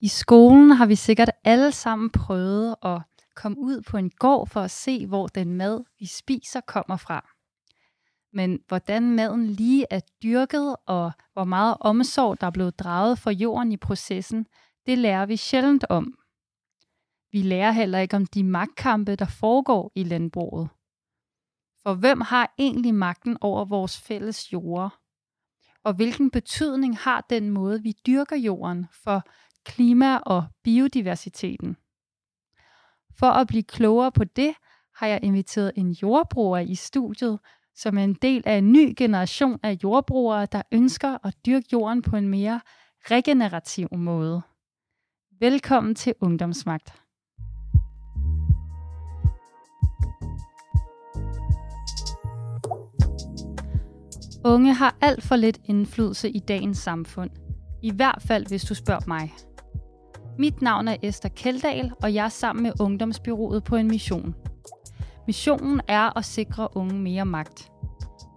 I skolen har vi sikkert alle sammen prøvet at komme ud på en gård for at se, hvor den mad, vi spiser, kommer fra. Men hvordan maden lige er dyrket, og hvor meget omsorg, der er blevet draget for jorden i processen, det lærer vi sjældent om. Vi lærer heller ikke om de magtkampe, der foregår i landbruget. For hvem har egentlig magten over vores fælles jorder? Og hvilken betydning har den måde, vi dyrker jorden for klima og biodiversiteten? For at blive klogere på det, har jeg inviteret en jordbruger i studiet, som er en del af en ny generation af jordbrugere, der ønsker at dyrke jorden på en mere regenerativ måde. Velkommen til Ungdomsmagt. Unge har alt for lidt indflydelse i dagens samfund. I hvert fald, hvis du spørger mig. Mit navn er Esther Keldal, og jeg er sammen med Ungdomsbyrået på en mission. Missionen er at sikre unge mere magt.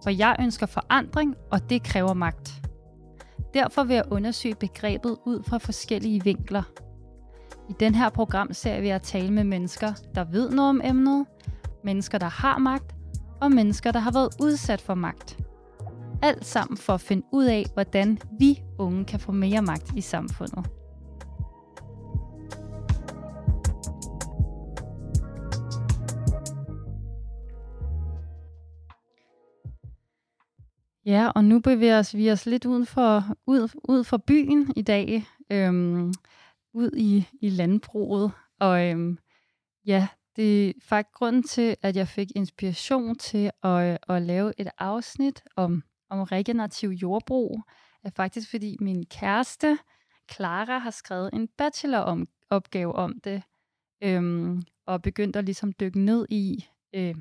For jeg ønsker forandring, og det kræver magt. Derfor vil jeg undersøge begrebet ud fra forskellige vinkler. I den her program ser vi at tale med mennesker, der ved noget om emnet, mennesker, der har magt, og mennesker, der har været udsat for magt. Alt sammen for at finde ud af, hvordan vi unge kan få mere magt i samfundet. Ja, og nu bevæger vi os lidt uden for, ud, ud for byen i dag, øhm, ud i, i landbruget. Og øhm, ja, det er faktisk grunden til, at jeg fik inspiration til at, øh, at lave et afsnit om, om regenerativ jordbrug, er faktisk fordi min kæreste, Clara, har skrevet en bacheloropgave om det, øhm, og begyndt at ligesom dykke ned i, øh,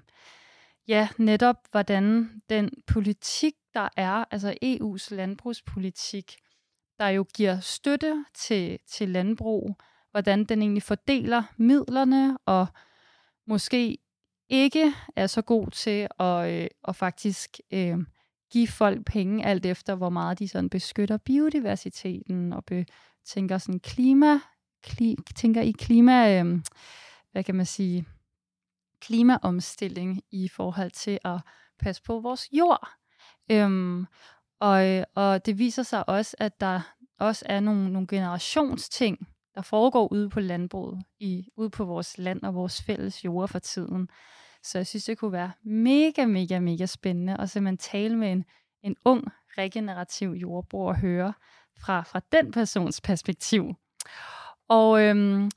ja, netop hvordan den politik, der er, altså EU's landbrugspolitik, der jo giver støtte til, til landbrug, hvordan den egentlig fordeler midlerne, og måske ikke er så god til at, øh, at faktisk øh, give folk penge alt efter, hvor meget de sådan beskytter biodiversiteten og be, tænker sådan klima, kli, tænker i klima, øh, hvad kan man sige, klimaomstilling i forhold til at passe på vores jord. Øhm, og, og det viser sig også, at der også er nogle, nogle generationsting, der foregår ude på landbruget, i, ude på vores land og vores fælles jord for tiden. Så jeg synes, det kunne være mega, mega, mega spændende at simpelthen tale med en, en ung, regenerativ jordbruger og høre fra, fra den persons perspektiv. Og øhm,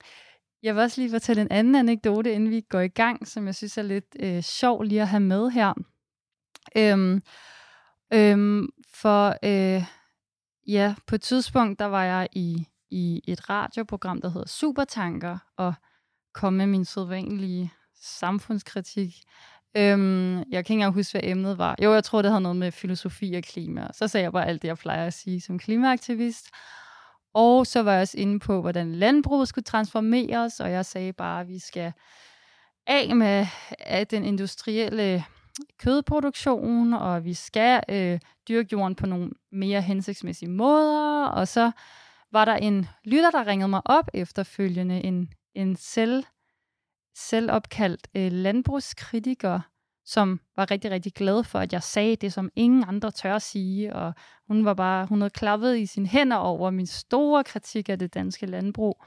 jeg vil også lige fortælle en anden anekdote, inden vi går i gang, som jeg synes er lidt øh, sjov lige at have med her. Øhm, øhm, for øh, ja, på et tidspunkt, der var jeg i, i et radioprogram, der hedder Supertanker, og kom med min sædvanlige samfundskritik. Øhm, jeg kan ikke engang huske, hvad emnet var. Jo, jeg tror, det havde noget med filosofi og klima. Så sagde jeg bare alt det, jeg plejer at sige som klimaaktivist. Og så var jeg også inde på, hvordan landbruget skulle transformeres, og jeg sagde bare, at vi skal af med at den industrielle kødproduktion, og vi skal øh, dyrke jorden på nogle mere hensigtsmæssige måder. Og så var der en lytter, der ringede mig op efterfølgende, en, en selv, selvopkaldt øh, landbrugskritiker, som var rigtig, rigtig glad for, at jeg sagde det, som ingen andre tør at sige, og hun var bare, hun havde klappet i sine hænder over min store kritik af det danske landbrug.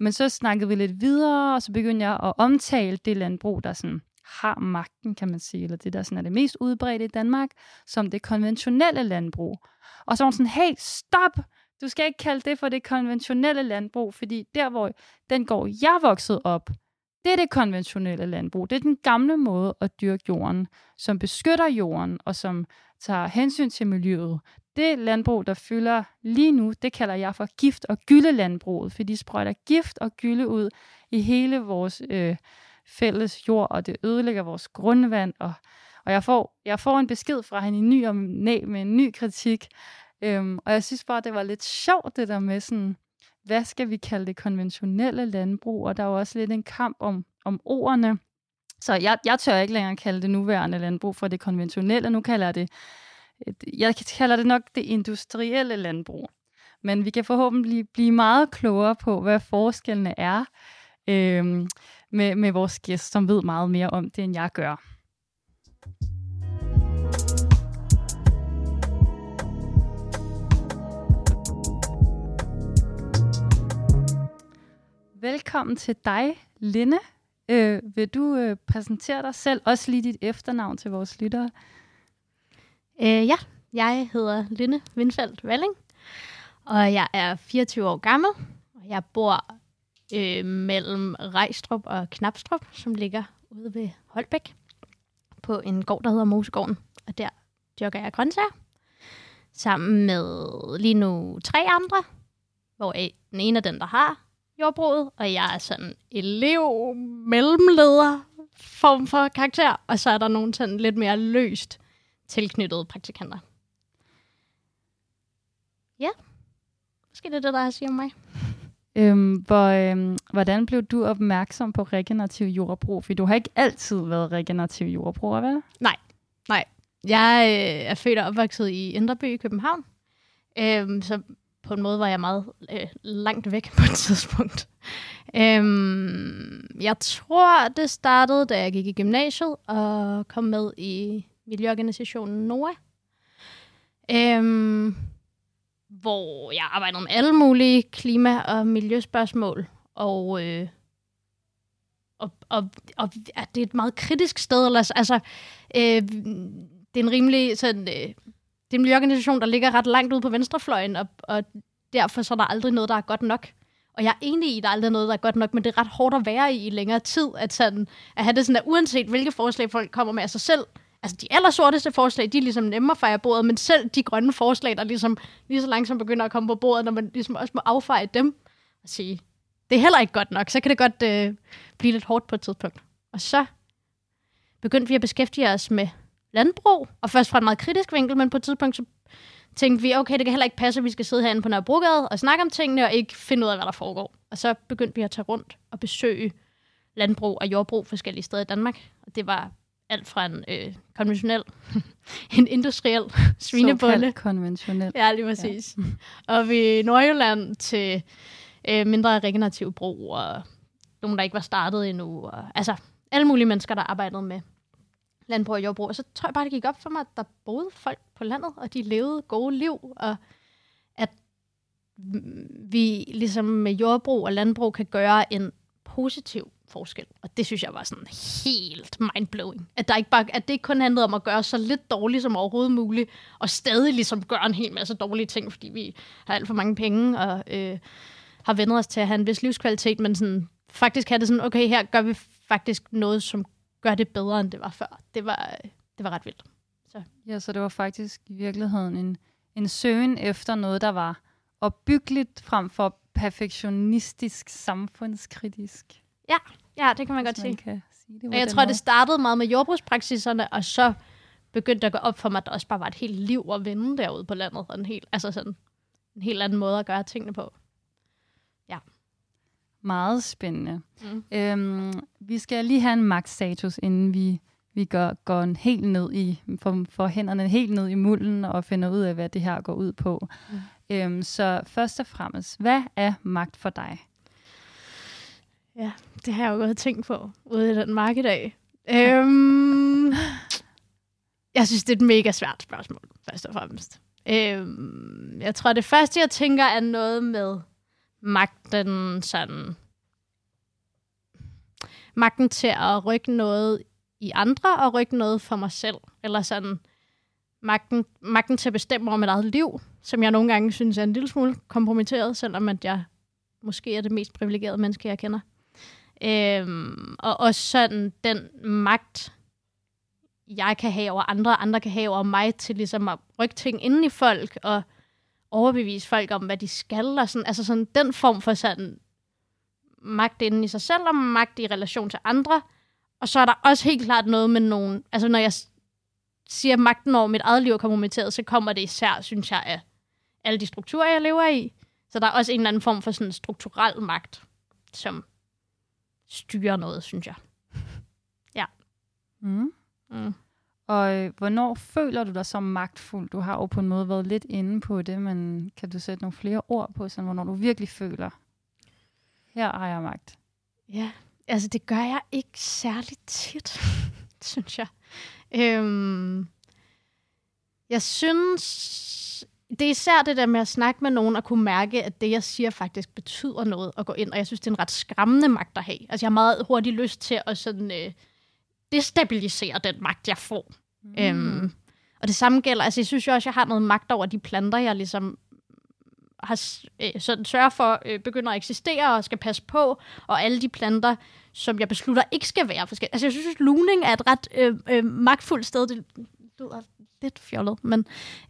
Men så snakkede vi lidt videre, og så begyndte jeg at omtale det landbrug, der sådan har magten, kan man sige, eller det, der sådan er det mest udbredte i Danmark, som det konventionelle landbrug. Og så var hun sådan, hey, stop! Du skal ikke kalde det for det konventionelle landbrug, fordi der, hvor den går jeg voksede op, det er det konventionelle landbrug. Det er den gamle måde at dyrke jorden, som beskytter jorden og som tager hensyn til miljøet. Det landbrug, der fylder lige nu, det kalder jeg for gift- og gyldelandbruget, for de sprøjter gift og gylde ud i hele vores øh, fælles jord, og det ødelægger vores grundvand. Og, og jeg, får, jeg får en besked fra hende i ny om næ med en ny kritik, øhm, og jeg synes bare, det var lidt sjovt, det der med sådan, hvad skal vi kalde det konventionelle landbrug, og der er jo også lidt en kamp om, om ordene. Så jeg, jeg tør ikke længere kalde det nuværende landbrug for det konventionelle, nu kalder jeg det, jeg kalder det nok det industrielle landbrug. Men vi kan forhåbentlig blive meget klogere på, hvad forskellene er øh, med, med vores gæst, som ved meget mere om det, end jeg gør. Velkommen til dig, Linde. Øh, vil du øh, præsentere dig selv, også lige dit efternavn til vores lyttere? Øh, ja, jeg hedder Linde Windfeldt Valling, og jeg er 24 år gammel. Og jeg bor øh, mellem Rejstrup og Knapstrup, som ligger ude ved Holbæk, på en gård, der hedder Mosegården. Og der dyrker jeg grøntsager, sammen med lige nu tre andre, hvor den ene af den, der har jordbruget, og jeg er sådan elev, mellemleder form for karakter, og så er der nogle sådan lidt mere løst tilknyttede praktikanter. Ja, måske det er det, der er at sige om mig. Øhm, hvor, øhm, hvordan blev du opmærksom på regenerativ jordbrug? For du har ikke altid været regenerativ jordbrug, vel? Nej, nej. Jeg øh, er født og opvokset i Indreby i København. Øhm, så på en måde var jeg meget øh, langt væk på et tidspunkt. Øhm, jeg tror, det startede, da jeg gik i gymnasiet og kom med i miljøorganisationen NOA. Øhm, hvor jeg arbejdede med alle mulige klima- og miljøspørgsmål. Og, øh, og, og, og ja, det er et meget kritisk sted. Eller, altså, øh, det er en rimelig sådan, øh, det er en miljøorganisation, der ligger ret langt ude på venstrefløjen, og, og derfor så er der aldrig noget, der er godt nok. Og jeg er enig i, at der aldrig er noget, der er godt nok, men det er ret hårdt at være i i længere tid, at, sådan, at have det sådan, at uanset hvilke forslag folk kommer med af sig selv, altså de allersorteste forslag, de er ligesom nemmere at fejre bordet, men selv de grønne forslag, der ligesom lige så langsomt begynder at komme på bordet, når man ligesom også må affeje dem, og sige, det er heller ikke godt nok, så kan det godt øh, blive lidt hårdt på et tidspunkt. Og så begyndte vi at beskæftige os med landbrug, og først fra en meget kritisk vinkel, men på et tidspunkt så tænkte vi, okay, det kan heller ikke passe, at vi skal sidde herinde på Nørrebrogade og snakke om tingene, og ikke finde ud af, hvad der foregår. Og så begyndte vi at tage rundt og besøge landbrug og jordbrug forskellige steder i Danmark. Og det var alt fra en øh, konventionel, en industriel svinebulle. konventionel. Ja, lige præcis. Ja. og vi Nordjylland til øh, mindre regenerativ brug, og nogen, der ikke var startet endnu. Og, altså, alle mulige mennesker, der arbejdede med landbrug og jordbrug. Og så tror jeg bare, det gik op for mig, at der boede folk på landet, og de levede gode liv, og at vi ligesom med jordbrug og landbrug kan gøre en positiv forskel. Og det synes jeg var sådan helt mindblowing. At, der ikke bare, at det ikke kun handlede om at gøre så lidt dårligt som overhovedet muligt, og stadig ligesom gøre en hel masse dårlige ting, fordi vi har alt for mange penge, og øh, har vendt os til at have en vis livskvalitet, men sådan, faktisk have det sådan, okay, her gør vi faktisk noget, som gør det bedre, end det var før. Det var, det var ret vildt. Så. Ja, så det var faktisk i virkeligheden en, en søgen efter noget, der var opbyggeligt frem for perfektionistisk, samfundskritisk. Ja, ja det kan man godt sige. Kan sige det og jeg tror, måde. det startede meget med jordbrugspraksiserne, og så begyndte det at gå op for mig, at der også bare var et helt liv at vende derude på landet, og en helt, altså sådan, en helt anden måde at gøre tingene på. Meget spændende. Mm. Øhm, vi skal lige have en max-status, inden vi, vi går, går helt ned i, for, for hænderne helt ned i mulden og finder ud af, hvad det her går ud på. Mm. Øhm, så først og fremmest, hvad er magt for dig? Ja, det har jeg jo godt tænkt på ude i den mark i dag. Øhm, jeg synes, det er et mega svært spørgsmål, først og fremmest. Øhm, jeg tror, det første, jeg tænker, er noget med magten sådan magten til at rykke noget i andre og rykke noget for mig selv. Eller sådan magten, magten til at bestemme over mit eget liv, som jeg nogle gange synes er en lille smule kompromitteret, selvom at jeg måske er det mest privilegerede menneske, jeg kender. Øhm, og også sådan den magt, jeg kan have over andre, andre kan have over mig, til ligesom at rykke ting inden i folk, og overbevise folk om, hvad de skal, og sådan, altså sådan den form for sådan magt inden i sig selv, og magt i relation til andre. Og så er der også helt klart noget med nogen, altså når jeg siger magten over mit eget liv er kompromitteret, så kommer det især, synes jeg, af alle de strukturer, jeg lever i. Så der er også en eller anden form for sådan strukturel magt, som styrer noget, synes jeg. Ja. Mm. Mm. Og øh, hvornår føler du dig så magtfuld? Du har jo på en måde været lidt inde på det, men kan du sætte nogle flere ord på, sådan, hvornår du virkelig føler, her har jeg magt? Ja, altså det gør jeg ikke særlig tit, synes jeg. Øhm, jeg synes, det er især det der med at snakke med nogen og kunne mærke, at det, jeg siger, faktisk betyder noget at gå ind. Og jeg synes, det er en ret skræmmende magt at have. Altså jeg har meget hurtigt lyst til at sådan, øh, destabilisere den magt, jeg får. Mm. Øhm, og det samme gælder, altså jeg synes jo også, jeg har noget magt over de planter, jeg ligesom har, øh, sådan sørger for øh, begynder at eksistere og skal passe på, og alle de planter, som jeg beslutter ikke skal være forskellige. Altså jeg synes, luning er et ret øh, øh, magtfuldt sted. Det lyder lidt fjollet, men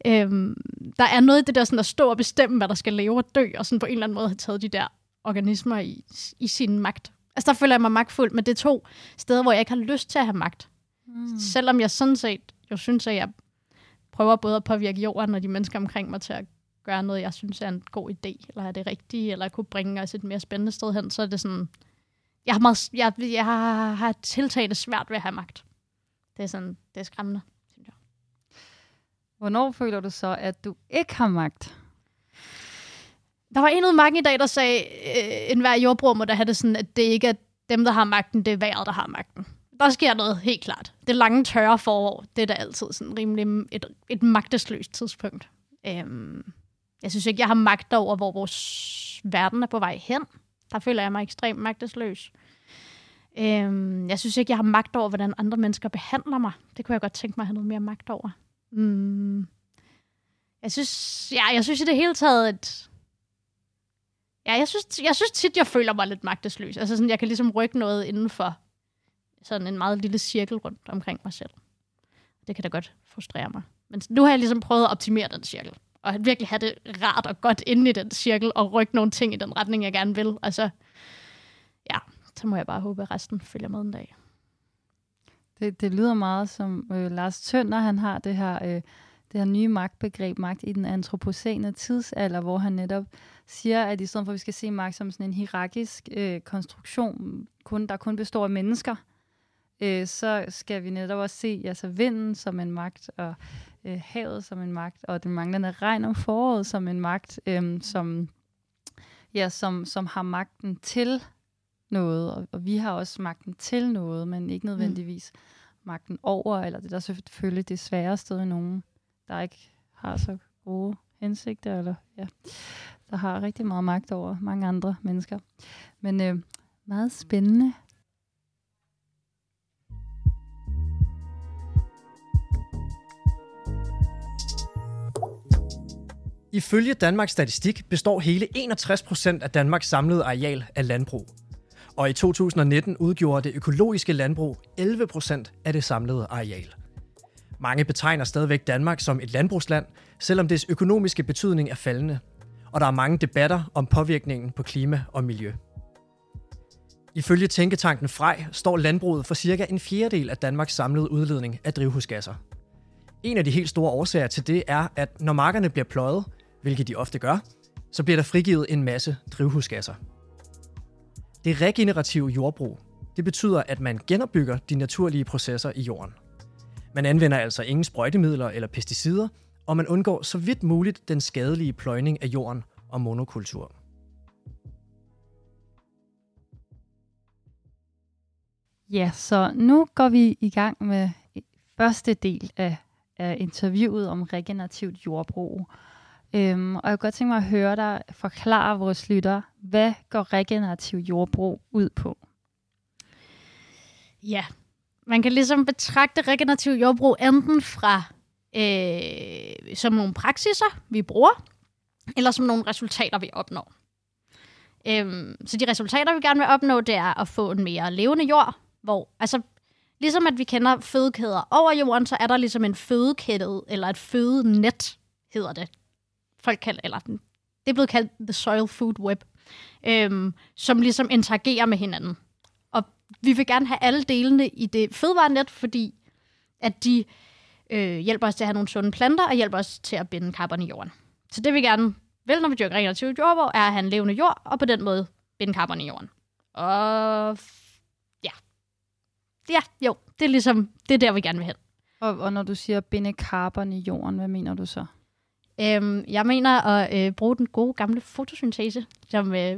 øh, der er noget i det der sådan at stå og bestemme, hvad der skal leve og dø, og sådan på en eller anden måde have taget de der organismer i, i sin magt. Altså der føler jeg mig magtfuld, men det er to steder, hvor jeg ikke har lyst til at have magt. Mm. Selvom jeg sådan set jo synes, at jeg prøver både at påvirke jorden og de mennesker omkring mig til at gøre noget, jeg synes er en god idé, eller er det rigtigt, eller kunne bringe os et mere spændende sted hen, så er det sådan, jeg har, meget, jeg, jeg har, har tiltaget svært ved at have magt. Det er sådan, det er skræmmende, synes jeg. Hvornår føler du så, at du ikke har magt? Der var en ud mange i dag, der sagde, øh, en hver jordbrug må da have det sådan, at det ikke er dem, der har magten, det er vejret, der har magten. Der sker noget, helt klart. Det lange tørre forår, det er da altid sådan rimelig et, et magtesløst tidspunkt. Øhm, jeg synes ikke, jeg har magt over, hvor vores verden er på vej hen. Der føler jeg mig ekstremt magtesløs. Øhm, jeg synes ikke, jeg har magt over, hvordan andre mennesker behandler mig. Det kunne jeg godt tænke mig at have noget mere magt over. Mm. Jeg synes, ja, jeg synes i det hele taget, at Ja, jeg synes, jeg synes tit, jeg føler mig lidt magtesløs. Altså sådan, jeg kan ligesom rykke noget inden for sådan en meget lille cirkel rundt omkring mig selv. Det kan da godt frustrere mig. Men nu har jeg ligesom prøvet at optimere den cirkel. Og virkelig have det rart og godt inde i den cirkel, og rykke nogle ting i den retning, jeg gerne vil. Altså, ja, så må jeg bare håbe, at resten følger med en dag. Det, det lyder meget som øh, Lars Tønder, han har det her, øh, det her nye magtbegreb, magt i den antropocene tidsalder, hvor han netop siger, at i stedet for, at vi skal se magt som sådan en hierarkisk øh, konstruktion, kun, der kun består af mennesker, øh, så skal vi netop også se altså vinden som en magt, og øh, havet som en magt, og den manglende regn om foråret som en magt, øh, som, ja, som, som har magten til noget, og, og vi har også magten til noget, men ikke nødvendigvis mm. magten over, eller det der selvfølgelig det svære sted i nogen, der ikke har så gode hensigter, eller ja, der har rigtig meget magt over mange andre mennesker. Men øh, meget spændende. Ifølge Danmarks Statistik består hele 61 procent af Danmarks samlede areal af landbrug. Og i 2019 udgjorde det økologiske landbrug 11 procent af det samlede areal. Mange betegner stadigvæk Danmark som et landbrugsland, selvom dets økonomiske betydning er faldende. Og der er mange debatter om påvirkningen på klima og miljø. Ifølge tænketanken Frej står landbruget for cirka en fjerdedel af Danmarks samlede udledning af drivhusgasser. En af de helt store årsager til det er, at når markerne bliver pløjet, hvilket de ofte gør, så bliver der frigivet en masse drivhusgasser. Det regenerative jordbrug, det betyder, at man genopbygger de naturlige processer i jorden. Man anvender altså ingen sprøjtemidler eller pesticider, og man undgår så vidt muligt den skadelige pløjning af jorden og monokultur. Ja, så nu går vi i gang med første del af, af interviewet om regenerativt jordbrug. Øhm, og jeg kunne godt tænke mig at høre dig forklare vores lytter, hvad går regenerativ jordbrug ud på? Ja, man kan ligesom betragte regenerativt jordbrug enten fra øh, som nogle praksiser, vi bruger, eller som nogle resultater, vi opnår. Øhm, så de resultater, vi gerne vil opnå, det er at få en mere levende jord, hvor, altså, ligesom at vi kender fødekæder over jorden, så er der ligesom en fødekæde, eller et fødenet, hedder det. Folk kalder, eller den, det er blevet kaldt the soil food web, øhm, som ligesom interagerer med hinanden. Og vi vil gerne have alle delene i det fødevarenet, fordi at de øh, hjælper os til at have nogle sunde planter, og hjælper os til at binde karbon i jorden. Så det vi gerne vil, når vi dyrker regenerativt jordbrug, er at have en levende jord, og på den måde binde karbon i jorden. Og ja. Ja, jo, det er ligesom, det er der, vi gerne vil hen. Og, og når du siger binde carbon i jorden, hvad mener du så? Øhm, jeg mener at øh, bruge den gode gamle fotosyntese, som øh,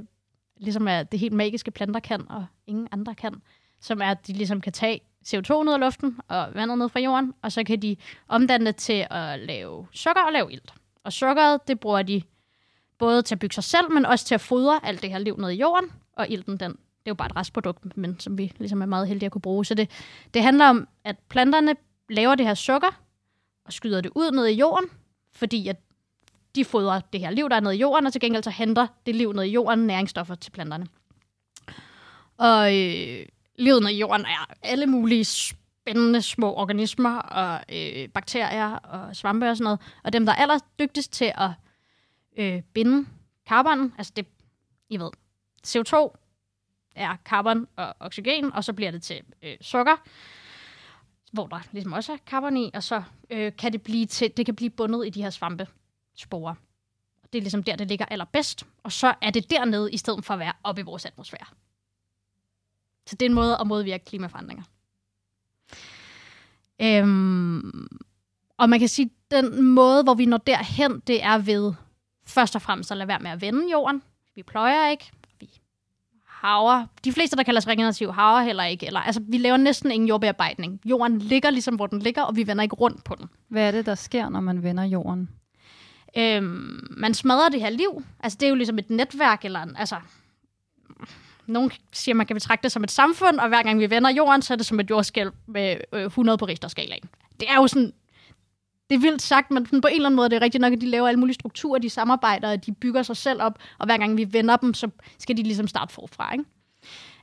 ligesom er det helt magiske planter kan, og ingen andre kan. Som er, at de ligesom kan tage CO2 ud af luften og vandet ned fra jorden, og så kan de omdanne det til at lave sukker og lave ilt. Og sukkeret, det bruger de både til at bygge sig selv, men også til at fodre alt det her liv ned i jorden, og ilten, den, det er jo bare et restprodukt, men som vi ligesom er meget heldige at kunne bruge. Så det, det handler om, at planterne laver det her sukker, og skyder det ud ned i jorden, fordi at de fodrer det her liv, der er nede i jorden, og til gengæld så henter det liv nede i jorden næringsstoffer til planterne. Og øh, livet nede i jorden er alle mulige spændende små organismer og øh, bakterier og svampe og sådan noget. Og dem, der er allerdygtigst til at øh, binde carbon, altså det, I ved, CO2 er carbon og oxygen, og så bliver det til øh, sukker, hvor der ligesom også er carbon i, og så øh, kan det blive til, det kan blive bundet i de her svampe svampesporer. Det er ligesom der, det ligger allerbedst, og så er det dernede, i stedet for at være oppe i vores atmosfære. Så det er en måde at modvirke klimaforandringer. Øhm, og man kan sige, at den måde, hvor vi når derhen, det er ved først og fremmest at lade være med at vende jorden. Vi pløjer ikke. Vi haver. De fleste, der kalder sig regenerativ, haver heller ikke. Eller, altså, vi laver næsten ingen jordbearbejdning. Jorden ligger ligesom, hvor den ligger, og vi vender ikke rundt på den. Hvad er det, der sker, når man vender jorden? Øhm, man smadrer det her liv. Altså, det er jo ligesom et netværk, eller en, altså, nogen siger, man kan betragte det som et samfund, og hver gang vi vender jorden, så er det som et jordskælv med øh, 100 på Richterskalaen. Det er jo sådan, det er vildt sagt, men på en eller anden måde det er rigtigt nok, at de laver alle mulige strukturer, de samarbejder, og de bygger sig selv op, og hver gang vi vender dem, så skal de ligesom starte forfra, ikke?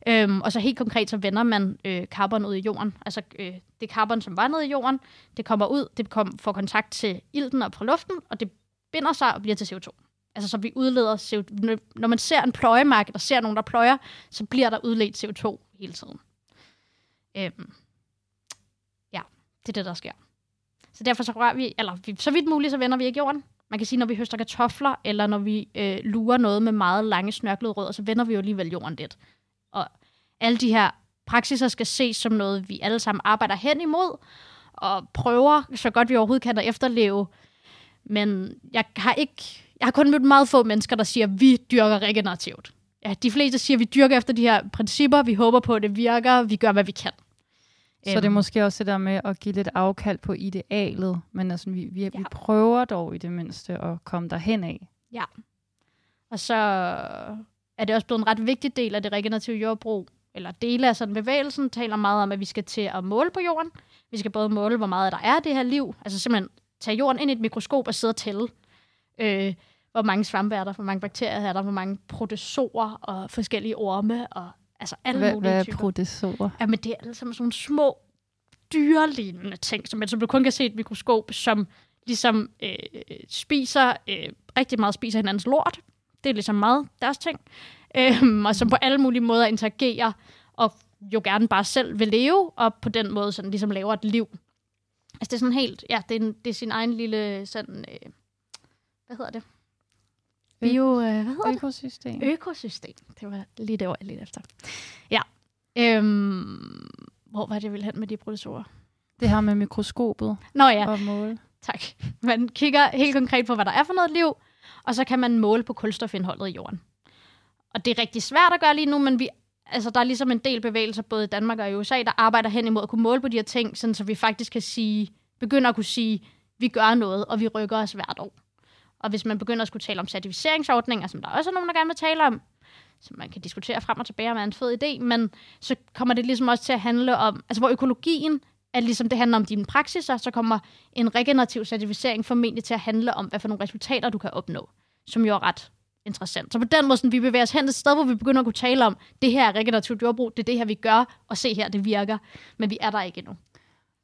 Øhm, og så helt konkret, så vender man øh, carbon ud i jorden. Altså øh, det carbon, som var nede i jorden, det kommer ud, det kom, får kontakt til ilten og på luften, og det binder sig og bliver til CO2. Altså så vi udleder CO2. Når man ser en pløjemark, der ser nogen, der pløjer, så bliver der udledt CO2 hele tiden. Øhm, ja, det er det, der sker. Så derfor så rører vi, eller vi, så vidt muligt, så vender vi ikke jorden. Man kan sige, når vi høster kartofler, eller når vi øh, lurer noget med meget lange snørklede rødder, så vender vi jo alligevel jorden lidt. Og alle de her praksiser skal ses som noget, vi alle sammen arbejder hen imod, og prøver så godt vi overhovedet kan at efterleve. Men jeg har ikke, jeg har kun mødt meget få mennesker, der siger, at vi dyrker regenerativt. Ja, de fleste siger, at vi dyrker efter de her principper, vi håber på, at det virker, vi gør, hvad vi kan. Så det er øhm. måske også det der med at give lidt afkald på idealet, men altså, vi, vi, ja. vi prøver dog i det mindste at komme derhen af. Ja. Og så er det også blevet en ret vigtig del af det regenerative jordbrug, eller dele af sådan bevægelsen, taler meget om, at vi skal til at måle på jorden. Vi skal både måle, hvor meget der er det her liv, altså simpelthen tage jorden ind i et mikroskop og sidde og tælle, øh, hvor mange svampe er der, hvor mange bakterier er der, hvor mange protozoer og forskellige orme og Altså alle hvad, mulige hvad typer. Hvad er protesorer? Jamen, det er alle sammen sådan nogle små dyrelignende ting, som, som du kun kan se i et mikroskop, som ligesom øh, spiser, øh, rigtig meget spiser hinandens lort. Det er ligesom meget deres ting. Øh, og som på alle mulige måder interagerer, og jo gerne bare selv vil leve, og på den måde sådan ligesom laver et liv. Altså det er sådan helt, ja, det er, en, det er sin egen lille sådan, øh, hvad hedder det? Bio, øh, hvad hedder Økosystem. Det? Økosystem. Det var lige det ord, jeg lidt efter. Ja. Øhm, hvor var det, jeg ville hen med de protozoer? Det her med mikroskopet. Nå ja. Og måle. Tak. Man kigger helt konkret på, hvad der er for noget liv, og så kan man måle på kulstofindholdet i jorden. Og det er rigtig svært at gøre lige nu, men vi, altså, der er ligesom en del bevægelser, både i Danmark og i USA, der arbejder hen imod at kunne måle på de her ting, sådan, så vi faktisk kan sige, begynder at kunne sige, vi gør noget, og vi rykker os hvert år. Og hvis man begynder at skulle tale om certificeringsordninger, som der også er nogen, der gerne vil tale om, som man kan diskutere frem og tilbage, om er en fed idé, men så kommer det ligesom også til at handle om, altså hvor økologien at ligesom det handler om dine praksiser, så kommer en regenerativ certificering formentlig til at handle om, hvad for nogle resultater du kan opnå, som jo er ret interessant. Så på den måde, sådan, vi bevæger os hen et sted, hvor vi begynder at kunne tale om, det her er regenerativt jordbrug, det er det her, vi gør, og se her, det virker, men vi er der ikke endnu.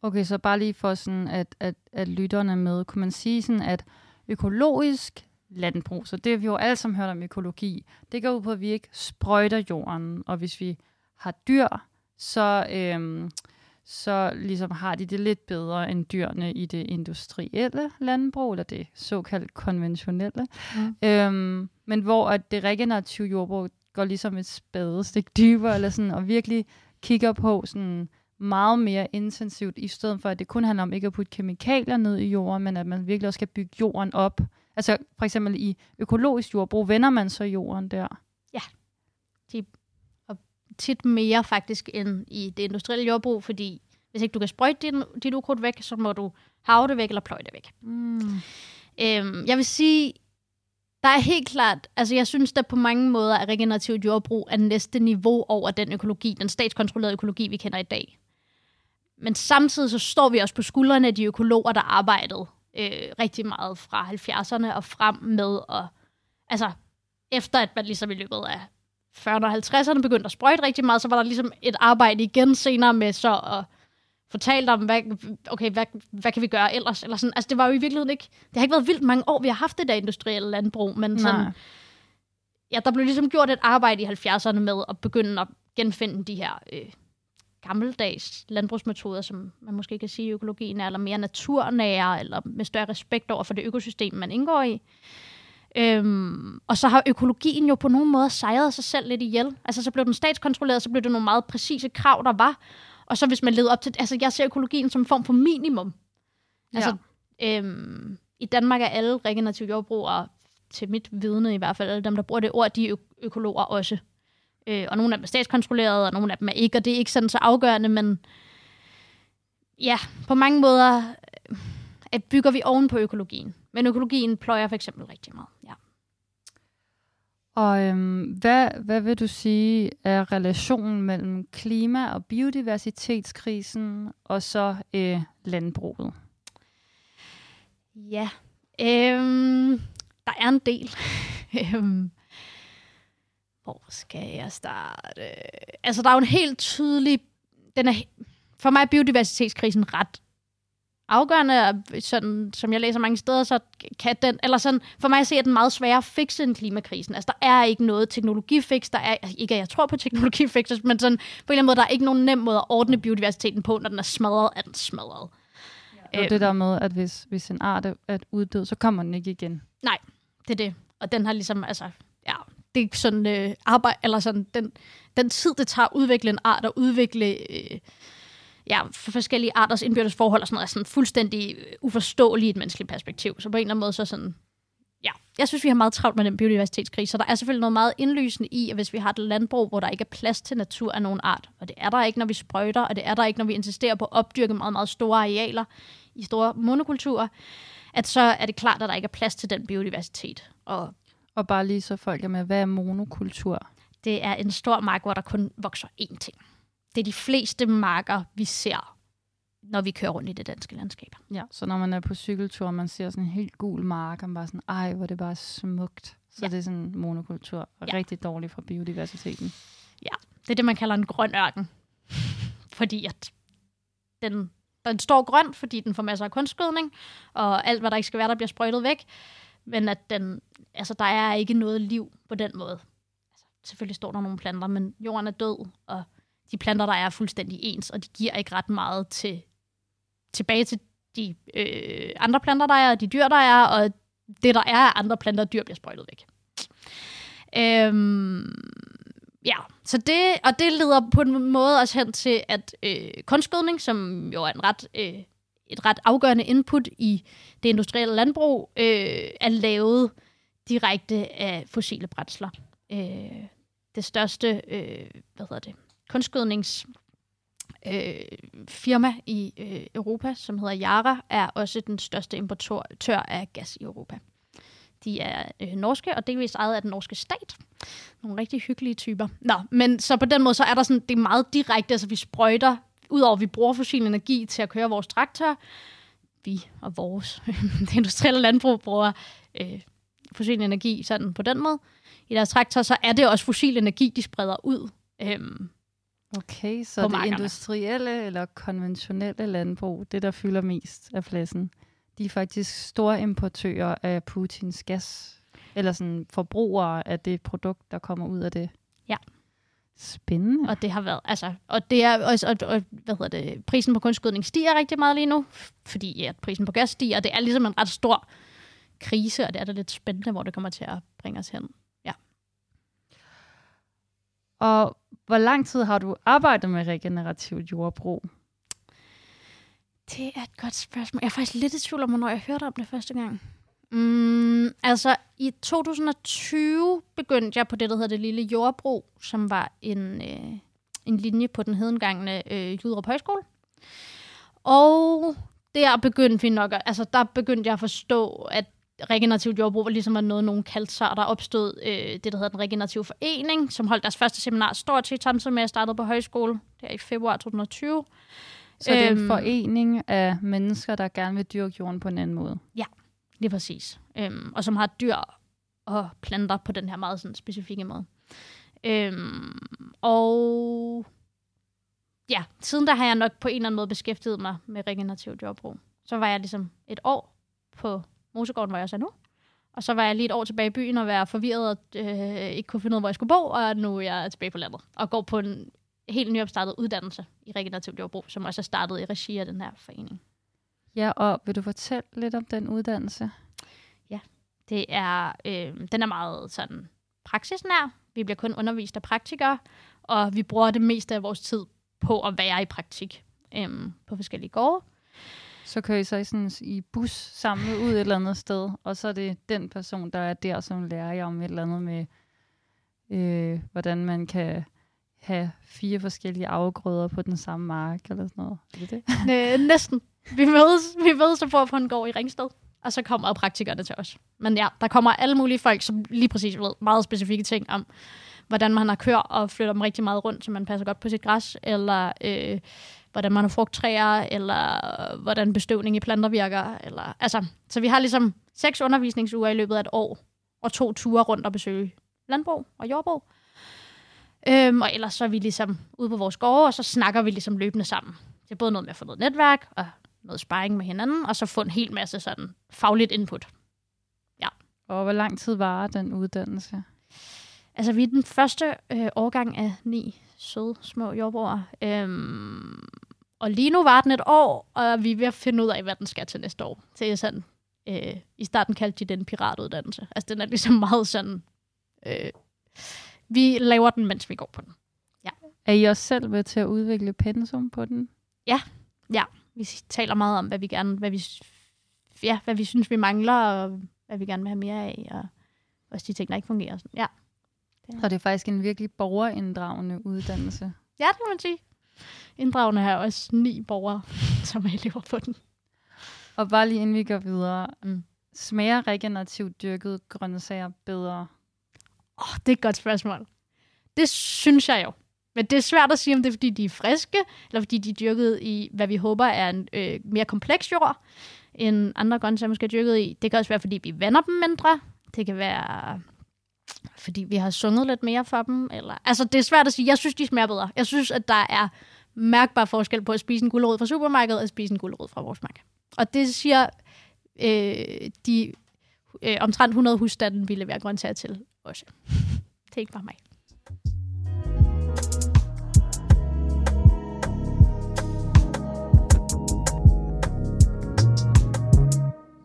Okay, så bare lige for sådan, at, at, at lytterne med, kunne man sige sådan, at økologisk landbrug, så det har vi jo alle sammen hørt om økologi, det går ud på, at vi ikke sprøjter jorden, og hvis vi har dyr, så, øhm, så ligesom har de det lidt bedre end dyrene i det industrielle landbrug, eller det såkaldt konventionelle. Mm. Øhm, men hvor at det regenerative jordbrug går ligesom et spadestik dybere, eller sådan, og virkelig kigger på, sådan, meget mere intensivt, i stedet for at det kun handler om ikke at putte kemikalier ned i jorden, men at man virkelig også skal bygge jorden op. Altså for eksempel i økologisk jordbrug, vender man så jorden der? Tit mere faktisk end i det industrielle jordbrug, fordi hvis ikke du kan sprøjte din, dit ukrudt væk, så må du have det væk eller pløje det væk. Mm. Øhm, jeg vil sige, der er helt klart, altså jeg synes, der på mange måder er regenerativt jordbrug er næste niveau over den økologi, den statskontrollerede økologi, vi kender i dag. Men samtidig så står vi også på skuldrene af de økologer, der arbejdede øh, rigtig meget fra 70'erne og frem med, og altså efter at man ligesom i løbet af 40'erne og 50'erne begyndte at sprøjte rigtig meget, så var der ligesom et arbejde igen senere med så at fortælle dem, hvad, okay, hvad, hvad kan vi gøre ellers? Eller sådan. Altså, det var jo i virkeligheden ikke... Det har ikke været vildt mange år, vi har haft det der industrielle landbrug, men sådan, Nej. ja, der blev ligesom gjort et arbejde i 70'erne med at begynde at genfinde de her øh, gammeldags landbrugsmetoder, som man måske kan sige økologien er, eller mere naturnære, eller med større respekt over for det økosystem, man indgår i. Øhm, og så har økologien jo på nogen måde sejret sig selv lidt ihjel. Altså så blev den statskontrolleret, så blev det nogle meget præcise krav, der var. Og så hvis man levede op til... Altså jeg ser økologien som en form for minimum. Altså, øhm, I Danmark er alle regenerative jordbrugere, til mit vidne i hvert fald, alle dem, der bruger det ord, de er ø- økologer også. Øh, og nogle af dem er statskontrolleret, og nogle af dem er ikke, og det er ikke sådan så afgørende, men ja, på mange måder øh, bygger vi oven på økologien. Men økologien pløjer for eksempel rigtig meget. Ja. Og øhm, hvad, hvad vil du sige er relationen mellem klima- og biodiversitetskrisen og så øh, landbruget? Ja, øhm, der er en del. Øhm, Hvor skal jeg starte? Altså, der er jo en helt tydelig... Den er, for mig er biodiversitetskrisen ret afgørende, og sådan, som jeg læser mange steder, så kan den, eller sådan, for mig at se, at den meget sværere at fikse end klimakrisen. Altså, der er ikke noget teknologifix, der er, ikke at jeg tror på teknologifixes, men sådan, på en eller anden måde, der er ikke nogen nem måde at ordne biodiversiteten på, når den er smadret, er den smadret. Det er det der med, at hvis, hvis en art er- uddød, så kommer den ikke igen. Det er det. Og den har ligesom, altså, ja, det er sådan øh, arbejde, eller sådan, den, den tid, det tager at udvikle en art og udvikle øh, ja, for forskellige arters indbyrdes forhold og sådan noget, er sådan fuldstændig øh, uforståeligt i et menneskeligt perspektiv. Så på en eller anden måde, så sådan, ja, jeg synes, vi har meget travlt med den biodiversitetskrise, så der er selvfølgelig noget meget indlysende i, at hvis vi har et landbrug, hvor der ikke er plads til natur af nogen art, og det er der ikke, når vi sprøjter, og det er der ikke, når vi insisterer på at opdyrke meget, meget store arealer i store monokulturer, at så er det klart, at der ikke er plads til den biodiversitet. Og Og bare lige så folk er med, hvad er monokultur? det er en stor mark, hvor der kun vokser én ting. Det er de fleste marker, vi ser, når vi kører rundt i det danske landskab. Ja. Så når man er på cykeltur, og man ser sådan en helt gul mark, og man bare sådan, ej, hvor det bare smukt. Så Ja. det er sådan monokultur, og Ja. rigtig dårligt for biodiversiteten. Det er det, man kalder en grøn ørken. fordi at den, den står grøn, fordi den får masser af kunstgødning, og alt, hvad der ikke skal være, der bliver sprøjtet væk. Men at den, altså, der er ikke noget liv på den måde. Altså, selvfølgelig står der nogle planter, men jorden er død, og de planter, der er, fuldstændig ens, og de giver ikke ret meget til, tilbage til de øh, andre planter, der er, og de dyr, der er, og det, der er af andre planter og dyr, bliver sprøjtet væk. Øhm, ja, så det, og det leder på en måde også hen til, at øh, kunstgødning, som jo er en ret, øh, et ret afgørende input i det industrielle landbrug, øh, er lavet direkte af fossile brændsler. Øh, det største, øh, hvad hedder det, kunstgødnings øh, firma i øh, Europa, som hedder Yara, er også den største importør af gas i Europa. De er øh, norske, og delvis ejet af den norske stat. Nogle rigtig hyggelige typer. Nå, men så på den måde, så er der sådan, det er meget direkte, altså vi sprøjter, udover at vi bruger fossil energi til at køre vores traktor, vi og vores det industrielle landbrug bruger øh, fossil energi sådan på den måde i deres traktor, så er det også fossil energi, de spreder ud. Øhm, Okay, så det markerne. industrielle eller konventionelle landbrug, det der fylder mest af pladsen, de er faktisk store importører af Putins gas, eller sådan forbrugere af det produkt, der kommer ud af det. Ja. Spændende. Og det har været, altså, og det er også, og, og, hvad hedder det, prisen på kunstgødning stiger rigtig meget lige nu, fordi ja, prisen på gas stiger, og det er ligesom en ret stor krise, og det er da lidt spændende, hvor det kommer til at bringe os hen. Og hvor lang tid har du arbejdet med regenerativt jordbrug? Det er et godt spørgsmål. Jeg er faktisk lidt i tvivl om, hvornår jeg hørte om det første gang. Mm, altså, i 2020 begyndte jeg på det, der hedder det lille jordbrug, som var en, øh, en linje på den hedengangne øh, Jyderup Højskole. Og der begyndte vi nok, altså der begyndte jeg at forstå, at regenerativt jordbrug var ligesom var noget, nogen kaldte sig, og der opstod øh, det, der hedder den regenerative forening, som holdt deres første seminar stort set samtidig med, at jeg startede på højskole, der i februar 2020. Så det er en Øhm. forening af mennesker, der gerne vil dyrke jorden på en anden måde. Lige præcis. Øhm, og som har dyr og planter på den her meget sådan, specifikke måde. Øhm, og ja, siden der har jeg nok på en eller anden måde beskæftiget mig med regenerativt jordbrug. Så var jeg ligesom et år på Mosegården, hvor jeg også er nu. Og så var jeg lige et år tilbage i byen og var forvirret og øh, ikke kunne finde ud af, hvor jeg skulle bo. Og nu er jeg tilbage på landet og går på en helt nyopstartet uddannelse i regenerativt jordbrug, som også er startet i regi af den her forening. Ja, og vil du fortælle lidt om den uddannelse? Det er, øh, den er meget sådan praksisnær. Vi bliver kun undervist af praktikere, og vi bruger det meste af vores tid på at være i praktik øh, på forskellige gårde. Så kører I så i, sådan, i bus sammen ud et eller andet sted, og så er det den person, der er der, som lærer jer om et eller andet med, øh, hvordan man kan have fire forskellige afgrøder på den samme mark, eller sådan noget. Er det det? Næ, næsten. Vi mødes, vi mødes og på en gård i Ringsted, og så kommer praktikerne til os. Men ja, der kommer alle mulige folk, som lige præcis ved meget specifikke ting om, hvordan man har kørt og flytter dem rigtig meget rundt, så man passer godt på sit græs, eller øh, hvordan man har frugttræer, eller hvordan bestøvning i planter virker. Eller, altså, så vi har ligesom seks undervisningsuger i løbet af et år, og to ture rundt og besøge landbrug og jordbrug. Øhm, og ellers så er vi ligesom ude på vores gårde, og så snakker vi ligesom løbende sammen. Det er både noget med at få noget netværk, og noget sparring med hinanden, og så få en hel masse sådan fagligt input. Ja. Og hvor lang tid varer den uddannelse? Altså, vi er den første øh, årgang af ni søde små jordbrugere. Øhm, og lige nu var den et år, og vi er ved at finde ud af, hvad den skal til næste år. Det er sådan, øh, i starten kaldte de den piratuddannelse. Altså, den er ligesom meget sådan... Øh, vi laver den, mens vi går på den. Er I også selv med til at udvikle pensum på den? Vi taler meget om, hvad vi gerne, hvad vi, ja, hvad vi synes, vi mangler, og hvad vi gerne vil have mere af, og også de ting, der ikke fungerer. Sådan. Ja. Så det er faktisk en virkelig borgerinddragende uddannelse. ja, det må man sige. Inddragende har også ni borgere, som er elever på den. Og bare lige inden vi går videre. Mm. Smager regenerativt dyrket grøntsager bedre? Oh, det er et godt spørgsmål. Det synes jeg jo. Men det er svært at sige, om det er, fordi de er friske, eller fordi de er dyrket i, hvad vi håber er en øh, mere kompleks jord, end andre grøntsager måske er dyrket i. Det kan også være, fordi vi vander dem mindre. Det kan være, fordi vi har sunget lidt mere for dem. Eller... Altså, det er svært at sige. Jeg synes, de smager bedre. Jeg synes, at der er mærkbar forskel på at spise en gulerod fra supermarkedet og at spise en gulerod fra vores mark. Og det siger øh, de øh, omtrent 100 husstanden, vi leverer grøntsager til også. Det er ikke bare mig.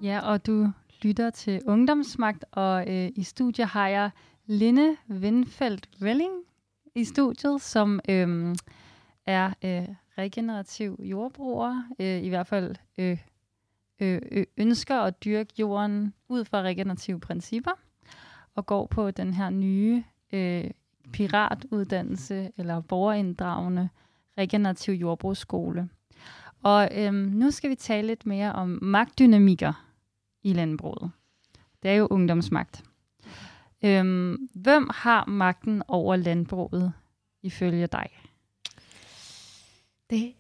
Ja, og du lytter til Ungdomsmagt, og øh, i studiet har jeg Linde Vindfeldt Welling i studiet, som øh, er øh, regenerativ jordbruger, øh, i hvert fald øh, øh, øh, ønsker at dyrke jorden ud fra regenerative principper, og går på den her nye øh, piratuddannelse, eller borgerinddragende regenerativ jordbrugsskole. Og øhm, nu skal vi tale lidt mere om magtdynamikker i landbruget. Det er jo ungdomsmagt. Øhm, hvem har magten over landbruget ifølge dig? Det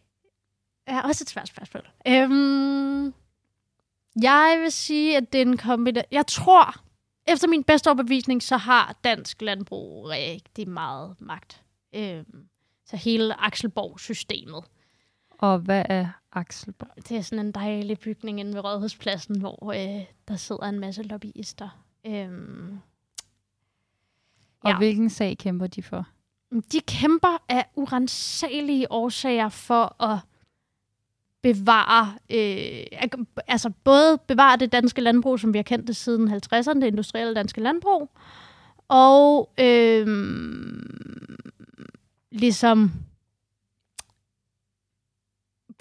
er også et svært spørgsmål. Øhm, jeg vil sige, at det er en kombination. Jeg tror, efter min bedste overbevisning, så har dansk landbrug rigtig meget magt. Øhm, så hele Axelborg-systemet. Og hvad er Axelborg? Det er sådan en dejlig bygning inde ved Rådhuspladsen, hvor øh, der sidder en masse lobbyister. Øhm, Og Ja. hvilken sag kæmper de for? de kæmper af urensagelige årsager for at bevare, øh, altså både bevare det danske landbrug, som vi har kendt det siden 50'erne, det industrielle danske landbrug, og øh, ligesom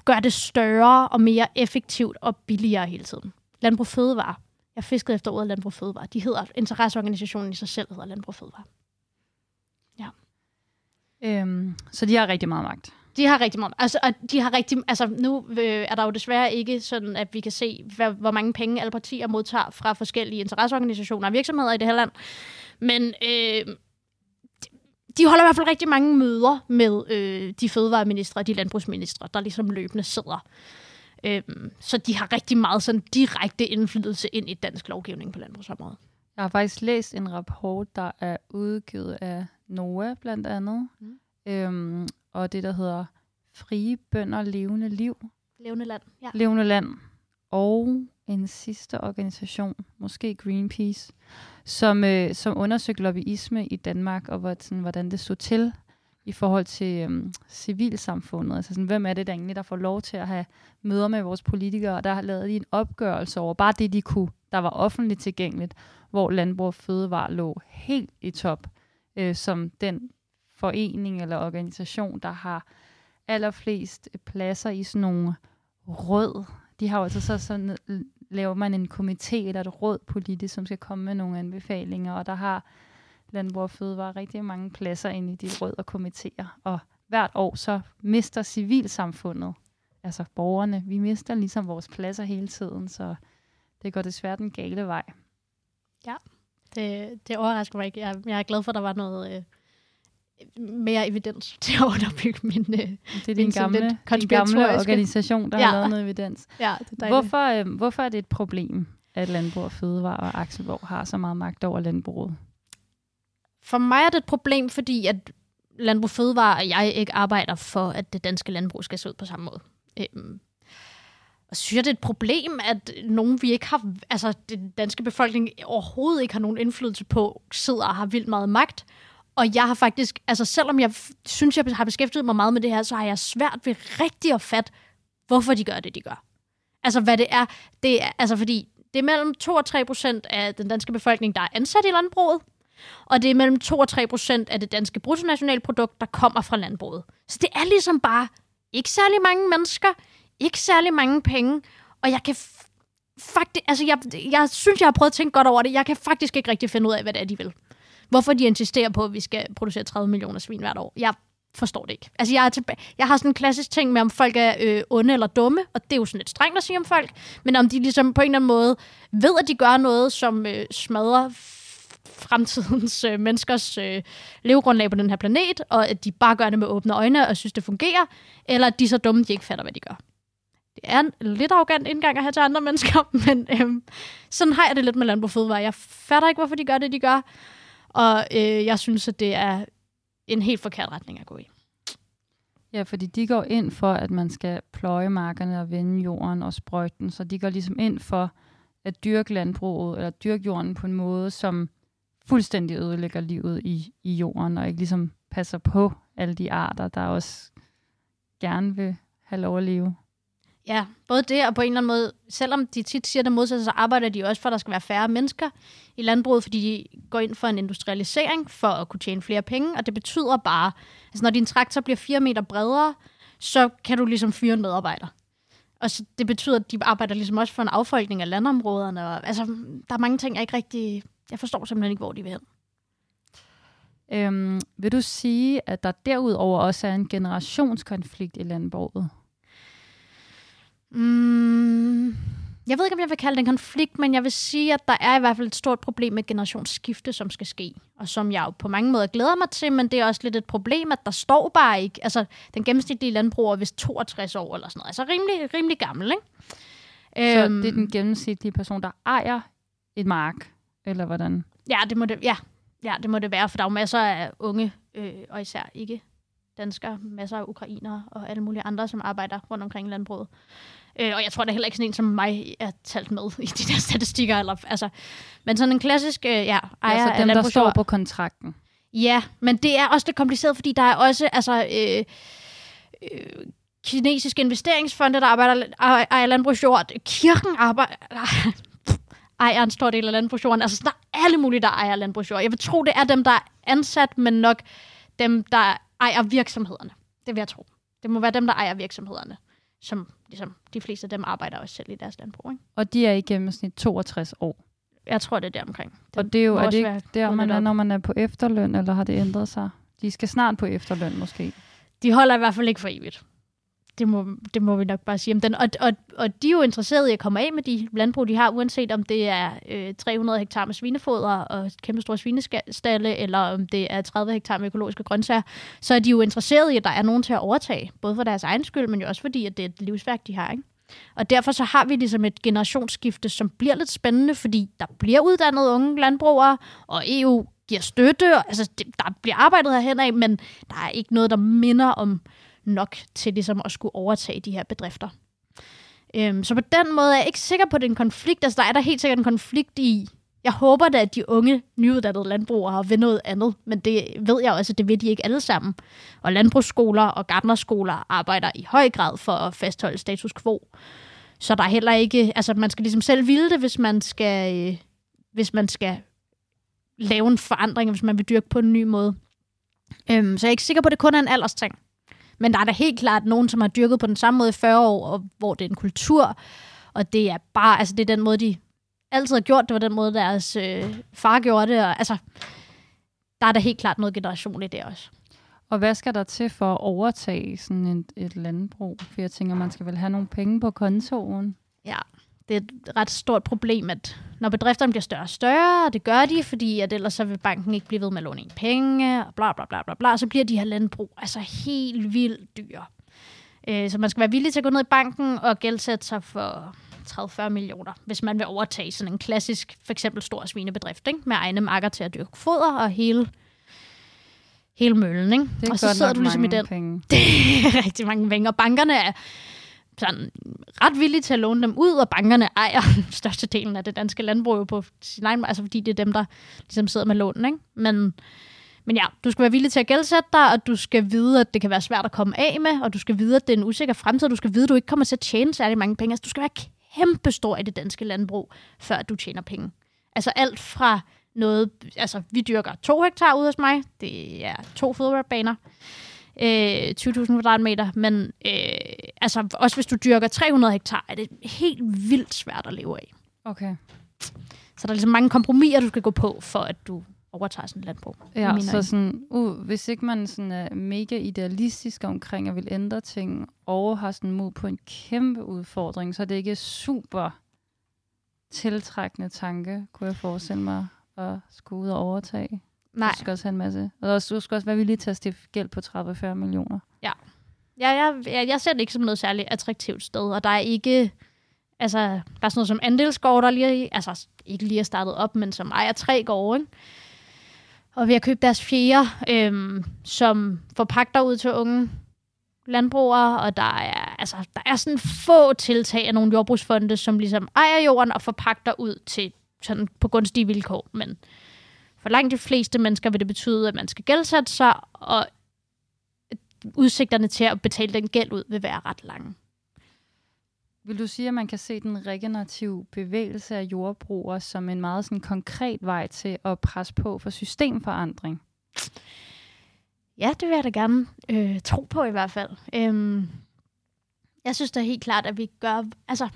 gør det større og mere effektivt og billigere hele tiden. Landbrug Fødevare. Jeg fiskede efter ordet Landbrug Fødevare. De hedder, interesseorganisationen i sig selv hedder Landbrug Fødevare. Øhm, så de har rigtig meget magt. De har rigtig meget. Altså, og de har rigtig, altså, nu øh, er der jo desværre ikke sådan, at vi kan se, hvad, hvor mange penge alle partier modtager fra forskellige interesseorganisationer og virksomheder i det her land. Men øh, de holder i hvert fald rigtig mange møder med øh, de fødevareministre og de landbrugsministre, der ligesom løbende sidder. Øh, så de har rigtig meget sådan direkte indflydelse ind i dansk lovgivning på landbrugsområdet. Jeg har faktisk læst en rapport, der er udgivet af NOA blandt andet, mm. øhm, og det, der hedder Frie Bønder Levende Liv. Levende Land, ja. Levende Land. Og en sidste organisation, måske Greenpeace, som, øh, som undersøgte lobbyisme i Danmark, og hvor, sådan, hvordan det så til i forhold til øhm, civilsamfundet. Altså sådan, hvem er det der egentlig, der får lov til at have møder med vores politikere? Og Der har lavet de en opgørelse over bare det, de kunne, der var offentligt tilgængeligt, hvor Landbrug og Fødevare lå helt i top, øh, som den forening eller organisation, der har allerflest pladser i sådan nogle rød. De har jo altså så sådan, laver man en komité eller et råd politisk, som skal komme med nogle anbefalinger, og der har Landbrug og Fødevare rigtig mange pladser ind i de råd og komitéer, og hvert år så mister civilsamfundet, altså borgerne, vi mister ligesom vores pladser hele tiden, så det går desværre den gale vej. Ja, det, det overrasker mig ikke. Jeg, jeg er glad for, at der var noget øh, mere evidens til at underbygge min øh, Det er din gamle, din gamle organisation, der ja. har lavet noget evidens. Ja, det er hvorfor, øh, hvorfor er det et problem, at Landbrug og Fødevare og Akselborg har så meget magt over landbruget? For mig er det et problem, fordi at Landbrug Fødevare og jeg ikke arbejder for, at det danske landbrug skal se ud på samme måde. Øhm, og synes jeg, det er et problem, at nogen vi ikke har, altså den danske befolkning overhovedet ikke har nogen indflydelse på, sidder og har vildt meget magt. Og jeg har faktisk, altså selvom jeg synes, jeg har beskæftiget mig meget med det her, så har jeg svært ved rigtig at fatte, hvorfor de gør det, de gør. Altså hvad det er, det er, altså fordi det er mellem 2 og 3 procent af den danske befolkning, der er ansat i landbruget, og det er mellem 2 og 3 procent af det danske bruttonationalprodukt, der kommer fra landbruget. Så det er ligesom bare ikke særlig mange mennesker, ikke særlig mange penge, og jeg kan faktisk, altså jeg, jeg synes, jeg har prøvet at tænke godt over det. Jeg kan faktisk ikke rigtig finde ud af, hvad det er, de vil. Hvorfor de insisterer på, at vi skal producere 30 millioner svin hvert år. Jeg forstår det ikke. Altså, jeg, er tilbage. jeg har sådan en klassisk ting med, om folk er øh, onde eller dumme, og det er jo sådan lidt strengt at sige om folk, men om de ligesom på en eller anden måde ved, at de gør noget, som øh, smadrer fremtidens øh, menneskers øh, levegrundlag på den her planet, og at de bare gør det med åbne øjne og synes, det fungerer, eller at de er så dumme, de ikke fatter, hvad de gør. Det er en lidt arrogant indgang at have til andre mennesker, men øh, sådan har jeg det lidt med landbrug fødevare. Jeg fatter ikke, hvorfor de gør det, de gør, og øh, jeg synes, at det er en helt forkert retning at gå i. Ja, fordi de går ind for, at man skal pløje markerne og vende jorden og sprøjte den, så de går ligesom ind for at dyrke landbruget, eller dyrke jorden på en måde, som fuldstændig ødelægger livet i, i jorden, og ikke ligesom passer på alle de arter, der også gerne vil have lov at leve. Ja, både det og på en eller anden måde, selvom de tit siger det modsatte, så arbejder de også for, at der skal være færre mennesker i landbruget, fordi de går ind for en industrialisering for at kunne tjene flere penge, og det betyder bare, altså når din traktor bliver 4 meter bredere, så kan du ligesom fyre en medarbejder. Og så det betyder, at de arbejder ligesom også for en affolkning af landområderne. Og, altså, der er mange ting, jeg ikke rigtig jeg forstår simpelthen ikke, hvor de vil hen. Øhm, vil du sige, at der derudover også er en generationskonflikt i landbruget? Mm, jeg ved ikke, om jeg vil kalde det en konflikt, men jeg vil sige, at der er i hvert fald et stort problem med generationsskifte, som skal ske, og som jeg jo på mange måder glæder mig til, men det er også lidt et problem, at der står bare ikke, altså den gennemsnitlige landbruger er vist 62 år eller sådan noget, altså rimelig, rimelig gammel, ikke? Så øhm, det er den gennemsnitlige person, der ejer et mark, eller hvordan? Ja, det må det, ja. ja, det, må det være, for der er jo masser af unge, øh, og især ikke danskere, masser af ukrainere og alle mulige andre, som arbejder rundt omkring landbruget. Øh, og jeg tror, det er heller ikke sådan en som mig er talt med i de der statistikker. Eller, altså, men sådan en klassisk øh, ja, ejer ja, så dem, der står på kontrakten. Ja, men det er også lidt kompliceret, fordi der er også altså, øh, øh, kinesiske investeringsfonde, der arbejder ejer landbrugsjord. Kirken arbejder ejer en stor del af landbrugsjorden. Altså, der er alle mulige, der ejer landbrugsjord. Jeg vil tro, det er dem, der er ansat, men nok dem, der ejer virksomhederne. Det vil jeg tro. Det må være dem, der ejer virksomhederne, som ligesom, de fleste af dem arbejder også selv i deres landbrug. Ikke? Og de er i gennemsnit 62 år. Jeg tror, det er der omkring. Det og det er jo er det ikke der, man er, når man er på efterløn, eller har det ændret sig? De skal snart på efterløn, måske. De holder i hvert fald ikke for evigt. Det må, det må vi nok bare sige om den. Og, og, og de er jo interesserede i at komme af med de landbrug, de har, uanset om det er øh, 300 hektar med svinefoder og kæmpe store svinestalle, eller om det er 30 hektar med økologiske grøntsager, så er de jo interesserede i, at der er nogen til at overtage, både for deres egen skyld, men jo også fordi, at det er et livsværk, de har. Ikke? Og derfor så har vi ligesom et generationsskifte, som bliver lidt spændende, fordi der bliver uddannet unge landbrugere, og EU giver støtte, og, altså det, der bliver arbejdet herhen af, men der er ikke noget, der minder om nok til ligesom at skulle overtage de her bedrifter. Øhm, så på den måde er jeg ikke sikker på, at det er en konflikt. Altså, der er der helt sikkert en konflikt i... Jeg håber da, at de unge, nyuddannede landbrugere vil noget andet, men det ved jeg også, at det vil de ikke alle sammen. Og landbrugsskoler og gardnerskoler arbejder i høj grad for at fastholde status quo. Så der er heller ikke... Altså, man skal ligesom selv ville det, hvis man skal, øh, hvis man skal lave en forandring, hvis man vil dyrke på en ny måde. Øhm, så jeg er ikke sikker på, at det kun er en aldersting. Men der er da helt klart nogen, som har dyrket på den samme måde i 40 år, og hvor det er en kultur, og det er bare, altså det er den måde, de altid har gjort, det var den måde, deres øh, far gjorde det, og altså, der er da helt klart noget generation i det også. Og hvad skal der til for at overtage sådan et, et landbrug? For jeg tænker, man skal vel have nogle penge på kontoen. Ja, det er et ret stort problem, at når bedrifterne bliver større og større, og det gør de, fordi at ellers så vil banken ikke blive ved med at låne en penge, og bla bla bla bla bla, så bliver de her landbrug altså helt vildt dyre. Øh, Så man skal være villig til at gå ned i banken og gældsætte sig for 30-40 millioner, hvis man vil overtage sådan en klassisk, for eksempel stor svinebedrift, ikke? med egne marker til at dyrke foder og hele, hele møllen. Ikke? Det er og så sidder du ligesom i den. Penge. Det er rigtig mange penge, og bankerne er sådan ret villige til at låne dem ud, og bankerne ejer størstedelen af det danske landbrug på sin egen, altså fordi det er dem, der ligesom sidder med lånen, ikke? Men, men ja, du skal være villig til at gældsætte dig, og du skal vide, at det kan være svært at komme af med, og du skal vide, at det er en usikker fremtid, du skal vide, at du ikke kommer til at tjene særlig mange penge. Altså, du skal være kæmpestor i det danske landbrug, før du tjener penge. Altså alt fra noget, altså vi dyrker to hektar ude hos mig, det er to fodboldbaner, øh, 20.000 kvadratmeter, men øh, altså også hvis du dyrker 300 hektar, er det helt vildt svært at leve af. Okay. Så der er ligesom mange kompromiser, du skal gå på, for at du overtager sådan et landbrug. Ja, så øjne. sådan, uh, hvis ikke man sådan er mega idealistisk omkring at vil ændre ting, og har sådan mod på en kæmpe udfordring, så er det ikke super tiltrækkende tanke, kunne jeg forestille mig, at skulle ud og overtage. Nej, Du skal også have en masse. Og du skal også være villig til at stifte gæld på 30-40 millioner. ja, jeg, jeg, jeg ser det ikke som noget særligt attraktivt sted, og der er ikke, altså, der er sådan noget som andelsgård, der lige, altså ikke lige er startet op, men som ejer tre gårde, ikke? Og vi har købt deres fjerde, øhm, som forpagter ud til unge landbrugere, og der er, altså, der er sådan få tiltag af nogle jordbrugsfonde, som ligesom ejer jorden og forpagter ud til sådan på gunstige vilkår. Men for langt de fleste mennesker vil det betyde, at man skal gældsætte sig, og udsigterne til at betale den gæld ud vil være ret lange. Vil du sige, at man kan se den regenerative bevægelse af jordbrugere som en meget sådan konkret vej til at presse på for systemforandring? Ja, det vil jeg da gerne øh, tro på i hvert fald. Øhm, jeg synes da helt klart, at vi gør... Altså,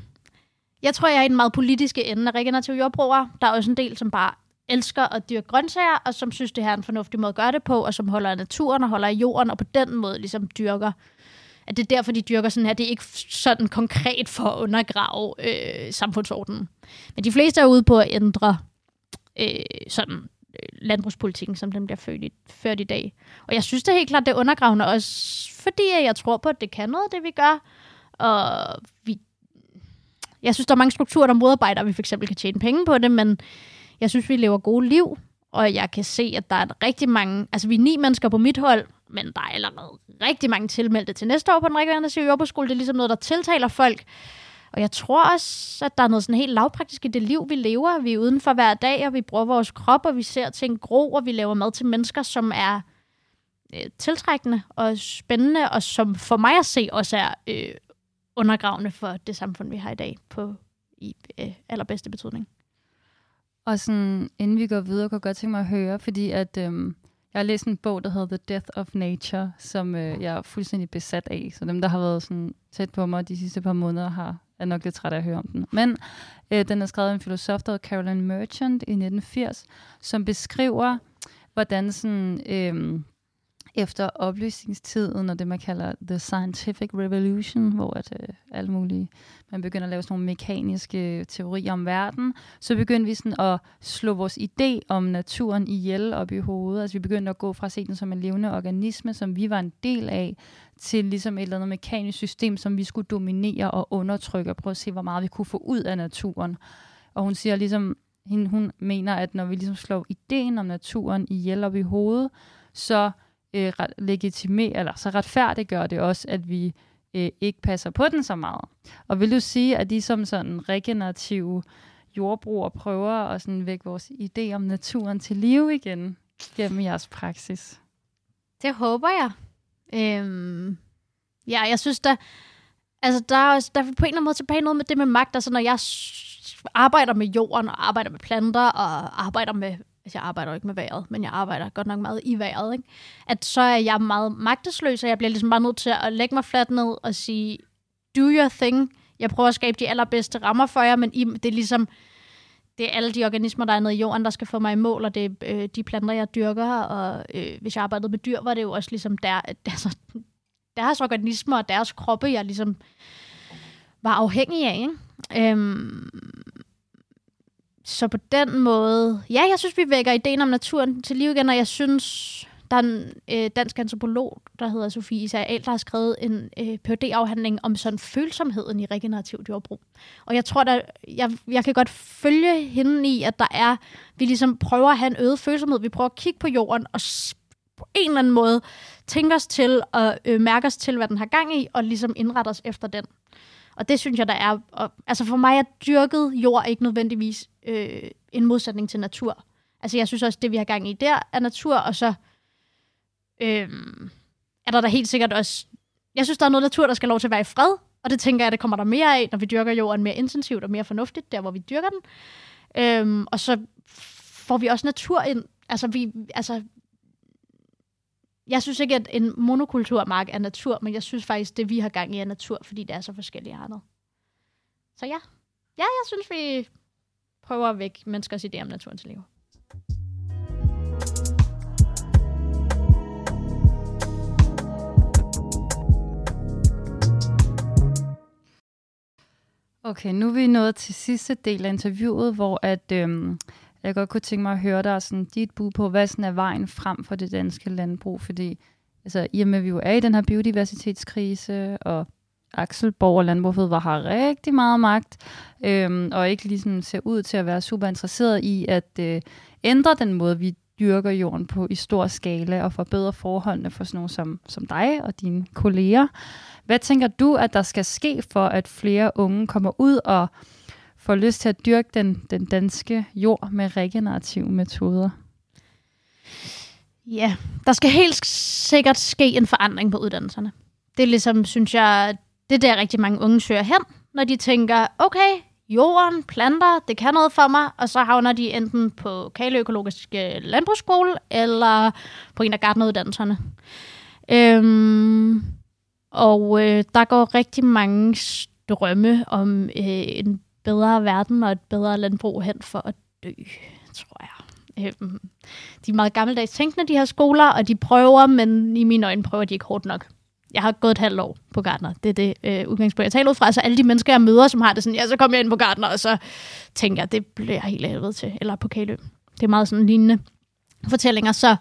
jeg tror, jeg er i den meget politiske ende af regenerative jordbrugere. Der er også en del, som bare elsker at dyrke grøntsager, og som synes, det her er en fornuftig måde at gøre det på, og som holder af naturen og holder af jorden, og på den måde ligesom dyrker at det er derfor, de dyrker sådan her. Det er ikke sådan konkret for at undergrave øh, samfundsordenen. Men de fleste er ude på at ændre øh, sådan øh, landbrugspolitikken, som den bliver ført i, ført i dag. Og jeg synes det er helt klart, det er undergravende også, fordi jeg tror på, at det kan noget, det vi gør. Og vi, jeg synes, der er mange strukturer, der modarbejder, at vi for eksempel kan tjene penge på det, men jeg synes, vi lever gode liv, og jeg kan se, at der er rigtig mange... Altså, vi er ni mennesker på mit hold, men der er allerede rigtig mange tilmeldte til næste år på den regenerative jordbrugsskole. Det er ligesom noget, der tiltaler folk. Og jeg tror også, at der er noget sådan helt lavpraktisk i det liv, vi lever. Vi er udenfor hver dag, og vi bruger vores krop, og vi ser ting gro, og vi laver mad til mennesker, som er øh, tiltrækkende og spændende, og som for mig at se også er øh, undergravende for det samfund, vi har i dag på i øh, allerbedste betydning. Og sådan, inden vi går videre, kunne jeg godt tænke mig at høre, fordi at øhm, jeg har læst en bog, der hedder The Death of Nature, som øh, jeg er fuldstændig besat af. Så dem, der har været sådan tæt på mig de sidste par måneder, har er nok lidt træt af at høre om den. Men øh, den er skrevet af en filosof, der hedder Caroline Merchant i 1980, som beskriver, hvordan sådan... Øh, efter oplysningstiden og det, man kalder the scientific revolution, hvor at, øh, alle mulige, man begynder at lave sådan nogle mekaniske øh, teorier om verden, så begyndte vi sådan at slå vores idé om naturen ihjel op i hovedet. Altså vi begyndte at gå fra at se den som en levende organisme, som vi var en del af, til ligesom et eller andet mekanisk system, som vi skulle dominere og undertrykke og prøve at se, hvor meget vi kunne få ud af naturen. Og hun siger ligesom, hun mener, at når vi ligesom slår ideen om naturen ihjel op i hovedet, så øh, legitimere, eller så retfærdiggør det også, at vi øh, ikke passer på den så meget. Og vil du sige, at de som sådan regenerative jordbrugere prøver at sådan vække vores idé om naturen til live igen gennem jeres praksis? Det håber jeg. Øhm, ja, jeg synes, da, altså, der, er, der er på en eller anden måde tilbage noget med det med magt. Altså, når jeg arbejder med jorden, og arbejder med planter, og arbejder med altså jeg arbejder ikke med vejret, men jeg arbejder godt nok meget i vejret, ikke? at så er jeg meget magtesløs, og jeg bliver ligesom bare nødt til at lægge mig fladt ned og sige, do your thing. Jeg prøver at skabe de allerbedste rammer for jer, men I, det er ligesom, det er alle de organismer, der er nede i jorden, der skal få mig i mål, og det er øh, de planter, jeg dyrker, og øh, hvis jeg arbejdede med dyr, var det jo også ligesom der, altså, deres organismer og deres kroppe, jeg ligesom var afhængig af. Ikke? Øhm, så på den måde, ja, jeg synes, vi vækker ideen om naturen til liv igen, og jeg synes, der er en øh, dansk antropolog, der hedder Sofie Isael, der har skrevet en øh, phd afhandling om sådan følsomheden i regenerativt jordbrug. Og jeg tror, der, jeg, jeg kan godt følge hende i, at der er, vi ligesom prøver at have en øget følsomhed. Vi prøver at kigge på jorden og på en eller anden måde tænke os til og øh, mærke os til, hvad den har gang i, og ligesom indrette os efter den. Og det synes jeg, der er... Og, altså for mig er dyrket jord ikke nødvendigvis øh, en modsætning til natur. Altså jeg synes også, det vi har gang i der er natur, og så øh, er der da helt sikkert også... Jeg synes, der er noget natur, der skal lov til at være i fred, og det tænker jeg, det kommer der mere af, når vi dyrker jorden mere intensivt og mere fornuftigt, der hvor vi dyrker den. Øh, og så får vi også natur ind. Altså, vi, altså, jeg synes ikke, at en monokulturmark er natur, men jeg synes faktisk, det vi har gang i er natur, fordi det er så forskellige arter. Så ja. Ja, jeg synes, vi prøver at vække menneskers idé om naturens liv. Okay, nu er vi nået til sidste del af interviewet, hvor at, øhm, jeg godt kunne tænke mig at høre dig sådan, dit bud på, hvad sådan er vejen frem for det danske landbrug, fordi altså, i og med, at vi jo er i den her biodiversitetskrise, og Axel Borg og Landbrug var har rigtig meget magt, øh, og ikke ligesom ser ud til at være super interesseret i at øh, ændre den måde, vi dyrker jorden på i stor skala og forbedre forholdene for sådan nogle som, som dig og dine kolleger. Hvad tænker du, at der skal ske for, at flere unge kommer ud og får lyst til at dyrke den, den danske jord med regenerative metoder? Ja, der skal helt sikkert ske en forandring på uddannelserne. Det er ligesom, synes jeg, det er der rigtig mange unge søger hen, når de tænker, okay, jorden, planter, det kan noget for mig, og så havner de enten på Kaleøkologiske Landbrugsskole, eller på en af gardneruddannelserne. Øhm, og øh, der går rigtig mange drømme om øh, en bedre verden og et bedre landbrug hen for at dø, tror jeg. Øhm, de er meget gammeldags tænkende, de her skoler, og de prøver, men i mine øjne prøver de ikke hårdt nok. Jeg har gået et halvt år på Gardner. Det er det øh, udgangspunkt, jeg taler ud fra. Så alle de mennesker, jeg møder, som har det sådan, ja, så kommer jeg ind på Gardner, og så tænker jeg, det bliver jeg helt helvede til. Eller på Kalø. Det er meget sådan lignende fortællinger. Så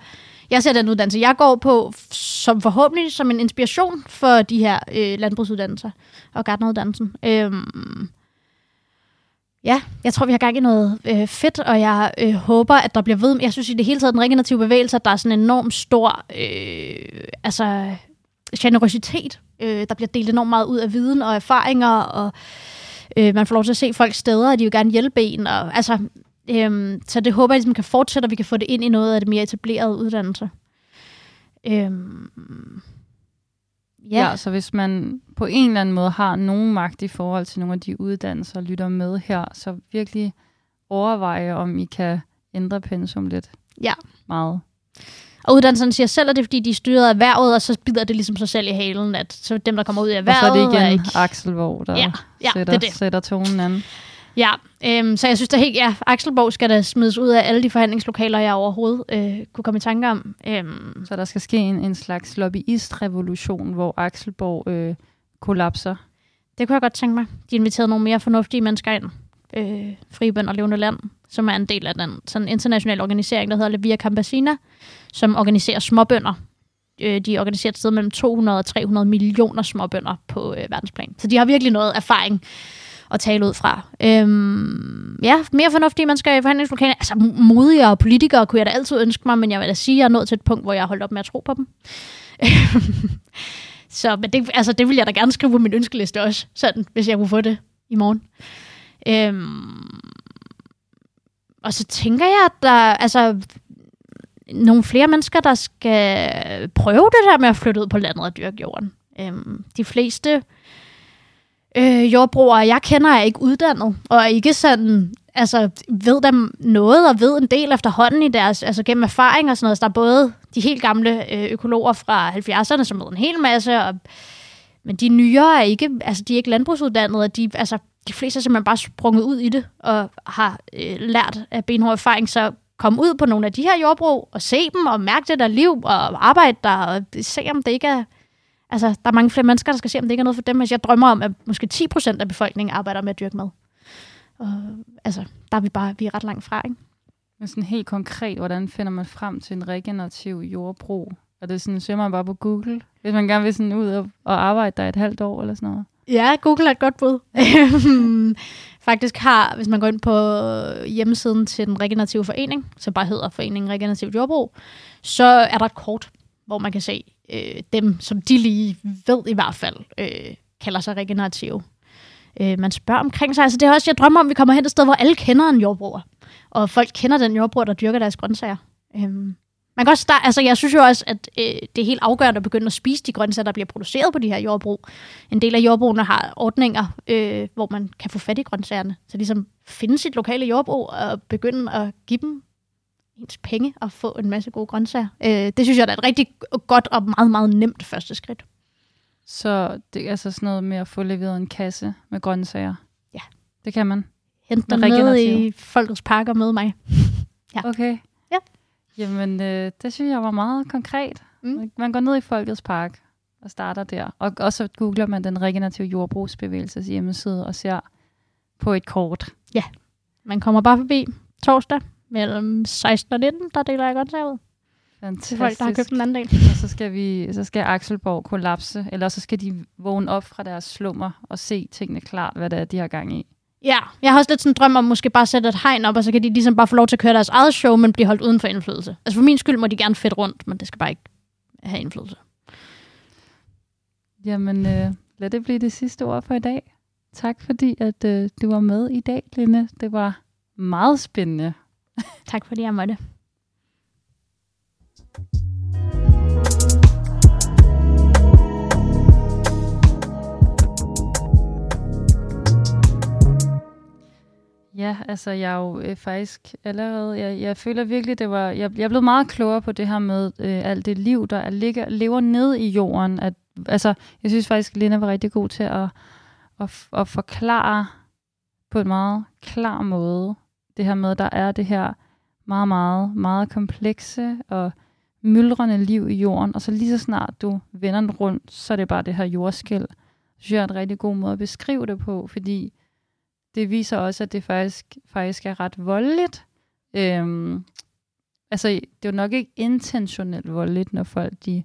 jeg ser den uddannelse, jeg går på, som forhåbentlig som en inspiration for de her øh, landbrugsuddannelser og Gardneruddannelsen. Øhm, Ja, jeg tror, vi har gang i noget øh, fedt, og jeg øh, håber, at der bliver ved. Jeg synes i det hele taget, den regenerative bevægelse, at der er sådan en enorm stor øh, altså, generositet. Øh, der bliver delt enormt meget ud af viden og erfaringer, og øh, man får lov til at se folks steder, og de vil gerne hjælpe en. Og, altså, øh, så det håber jeg, at man kan fortsætte, og vi kan få det ind i noget af det mere etablerede uddannelse. Øh, Ja. ja, så hvis man på en eller anden måde har nogen magt i forhold til nogle af de uddannelser, lytter med her, så virkelig overveje, om I kan ændre pensum lidt. Ja. Meget. Og uddannelserne siger selv, at det er, fordi de er styret af erhvervet, og så bider det ligesom sig selv i halen, at så dem, der kommer ud af erhvervet... Og så er det igen ikke... Axel Våg, der Ja, ja, sætter, det det. sætter tonen an. Ja, øhm, så jeg synes da helt, ja, Axelborg skal da smides ud af alle de forhandlingslokaler, jeg overhovedet øh, kunne komme i tanke om. Øhm, Så der skal ske en, en slags lobbyist-revolution, hvor Axelborg øh, kollapser. det kunne jeg godt tænke mig. De inviterede nogle mere fornuftige mennesker ind. Øh, Fribønd og Levende Land, som er en del af den sådan internationale organisering, der hedder Levia Campesina, som organiserer småbønder. Øh, de organiserer et sted mellem 200 og 300 millioner småbønder på øh, verdensplan. Så de har virkelig noget erfaring at tale ud fra. Øhm, ja, mere fornuftige mennesker i forhandlingslokalet. Altså modigere politikere kunne jeg da altid ønske mig, men jeg vil da sige, at jeg er nået til et punkt, hvor jeg har holdt op med at tro på dem. Så men det, altså, det vil jeg da gerne skrive på min ønskeliste også, sådan, hvis jeg kunne få det i morgen. Øhm, og så tænker jeg, at der altså, nogle flere mennesker, der skal prøve det der med at flytte ud på landet og dyrke jorden. Øhm, de fleste øh, jordbrugere, jeg kender, er ikke uddannet, og er ikke sådan, altså ved dem noget, og ved en del efterhånden i deres, altså gennem erfaring og sådan noget. Så der er både de helt gamle øh, økologer fra 70'erne, som ved en hel masse, og, men de nyere er ikke, altså de er ikke landbrugsuddannede, og de, altså, de fleste er simpelthen bare sprunget ud i det, og har øh, lært af benhård erfaring, så kom ud på nogle af de her jordbrug, og se dem, og mærke det der liv, og arbejde der, og se om det ikke er, altså der er mange flere mennesker, der skal se, om det ikke er noget for dem, hvis jeg drømmer om, at måske 10% af befolkningen arbejder med at dyrke mad. Og, altså, der er vi bare, vi er ret langt fra, ikke? Men sådan helt konkret, hvordan finder man frem til en regenerativ jordbrug? Er det sådan, søger man bare på Google, hvis man gerne vil sådan ud og, og arbejde der et halvt år eller sådan noget? Ja, Google er et godt bud. Faktisk har, hvis man går ind på hjemmesiden til den regenerative forening, som bare hedder Foreningen Regenerativt Jordbrug, så er der et kort, hvor man kan se øh, dem, som de lige ved i hvert fald, øh, kalder sig regenerative. Øh, man spørger omkring sig. Altså det er også, jeg drømmer om, at vi kommer hen et sted, hvor alle kender en jordbruger. Og folk kender den jordbruger, der dyrker deres grøntsager. Øh, man kan også starte, altså jeg synes jo også, at øh, det er helt afgørende at begynde at spise de grøntsager, der bliver produceret på de her jordbrug. En del af jordbrugene har ordninger, øh, hvor man kan få fat i grøntsagerne. Så ligesom finde sit lokale jordbrug og begynde at give dem ens penge og få en masse gode grøntsager. Øh, det synes jeg er et rigtig godt og meget, meget nemt første skridt. Så det er altså sådan noget med at få leveret en kasse med grøntsager? Ja. Det kan man? Hente dem med i Folkets Park og møde mig. Ja. Okay. Ja. Jamen, øh, det synes jeg var meget konkret. Mm. Man går ned i Folkets Park og starter der. Og, og så googler man den regenerative jordbrugsbevægelses hjemmeside og ser på et kort. Man kommer bare forbi torsdag mellem 16 og 19, der deler jeg grøntsager ud til Fantastisk. folk, der har købt en anden del. Og så skal, vi, så skal Axelborg kollapse, eller så skal de vågne op fra deres slummer og se tingene klart, hvad det er, de har gang i. Ja, jeg har også lidt sådan en drøm om måske bare sætte et hegn op, og så kan de ligesom bare få lov til at køre deres eget show, men blive holdt uden for indflydelse. Altså for min skyld må de gerne fedt rundt, men det skal bare ikke have indflydelse. Jamen, øh, lad det blive det sidste ord for i dag. Tak fordi, at øh, du var med i dag, Linde. Det var meget spændende. Tak fordi jeg måtte. Ja, altså jeg er jo øh, faktisk allerede, jeg, jeg føler virkelig, det var, jeg, jeg er blevet meget klogere på det her med øh, alt det liv, der ligger, lever ned i jorden. At, altså, jeg synes faktisk, Lena var rigtig god til at, at, at forklare på en meget klar måde, det her med, at der er det her meget, meget, meget komplekse og myldrende liv i jorden, og så lige så snart du vender den rundt, så er det bare det her jordskæld. Det synes jeg er en rigtig god måde at beskrive det på, fordi det viser også, at det faktisk, faktisk er ret voldeligt. Øhm, altså, det er jo nok ikke intentionelt voldeligt, når folk de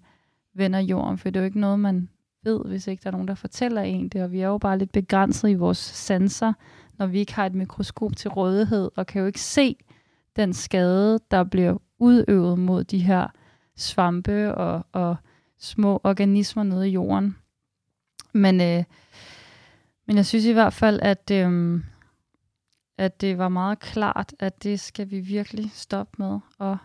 vender jorden, for det er jo ikke noget, man ved, hvis ikke der er nogen, der fortæller en det, og vi er jo bare lidt begrænset i vores sanser, når vi ikke har et mikroskop til rådighed, og kan jo ikke se den skade, der bliver udøvet mod de her svampe og, og små organismer nede i jorden. Men, øh, men jeg synes i hvert fald, at, øhm, at det var meget klart, at det skal vi virkelig stoppe med. Og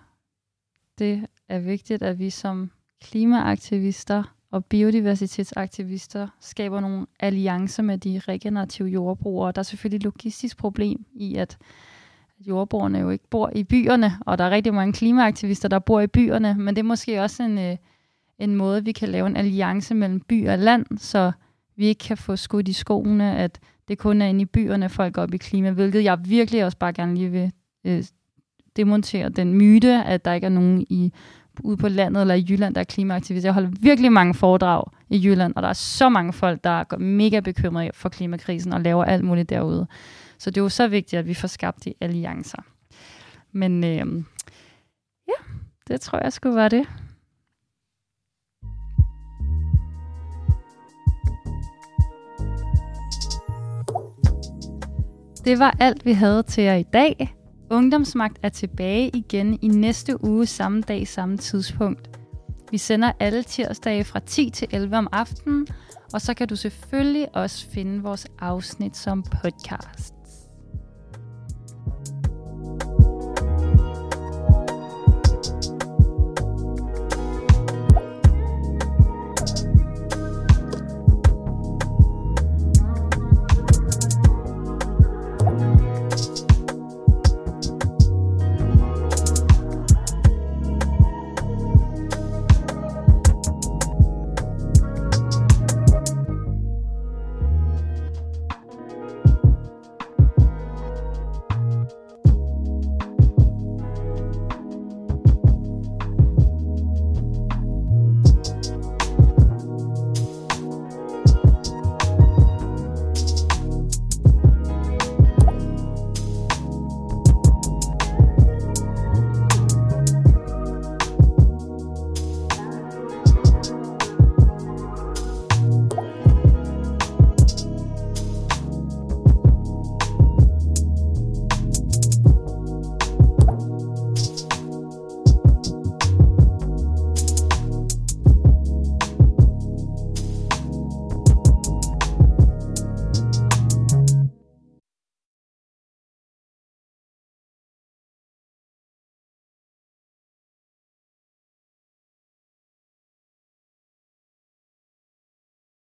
det er vigtigt, at vi som klimaaktivister og biodiversitetsaktivister skaber nogle alliancer med de regenerative jordbrugere. Der er selvfølgelig et logistisk problem i, at, jordbrugerne jo ikke bor i byerne, og der er rigtig mange klimaaktivister, der bor i byerne, men det er måske også en, øh, en måde, vi kan lave en alliance mellem by og land, så vi ikke kan få skudt i skoene, at det kun er inde i byerne, folk går op i klima, hvilket jeg virkelig også bare gerne lige vil øh, demontere den myte, at der ikke er nogen i ude på landet eller i Jylland, der er klimaaktivister. Jeg holder virkelig mange foredrag i Jylland, og der er så mange folk, der er mega bekymrede for klimakrisen og laver alt muligt derude. Så det er jo så vigtigt, at vi får skabt de alliancer. Men øh, ja, det tror jeg skulle være det. Det var alt, vi havde til jer i dag. Ungdomsmagt er tilbage igen i næste uge samme dag, samme tidspunkt. Vi sender alle tirsdage fra 10 til 11 om aftenen, og så kan du selvfølgelig også finde vores afsnit som podcast.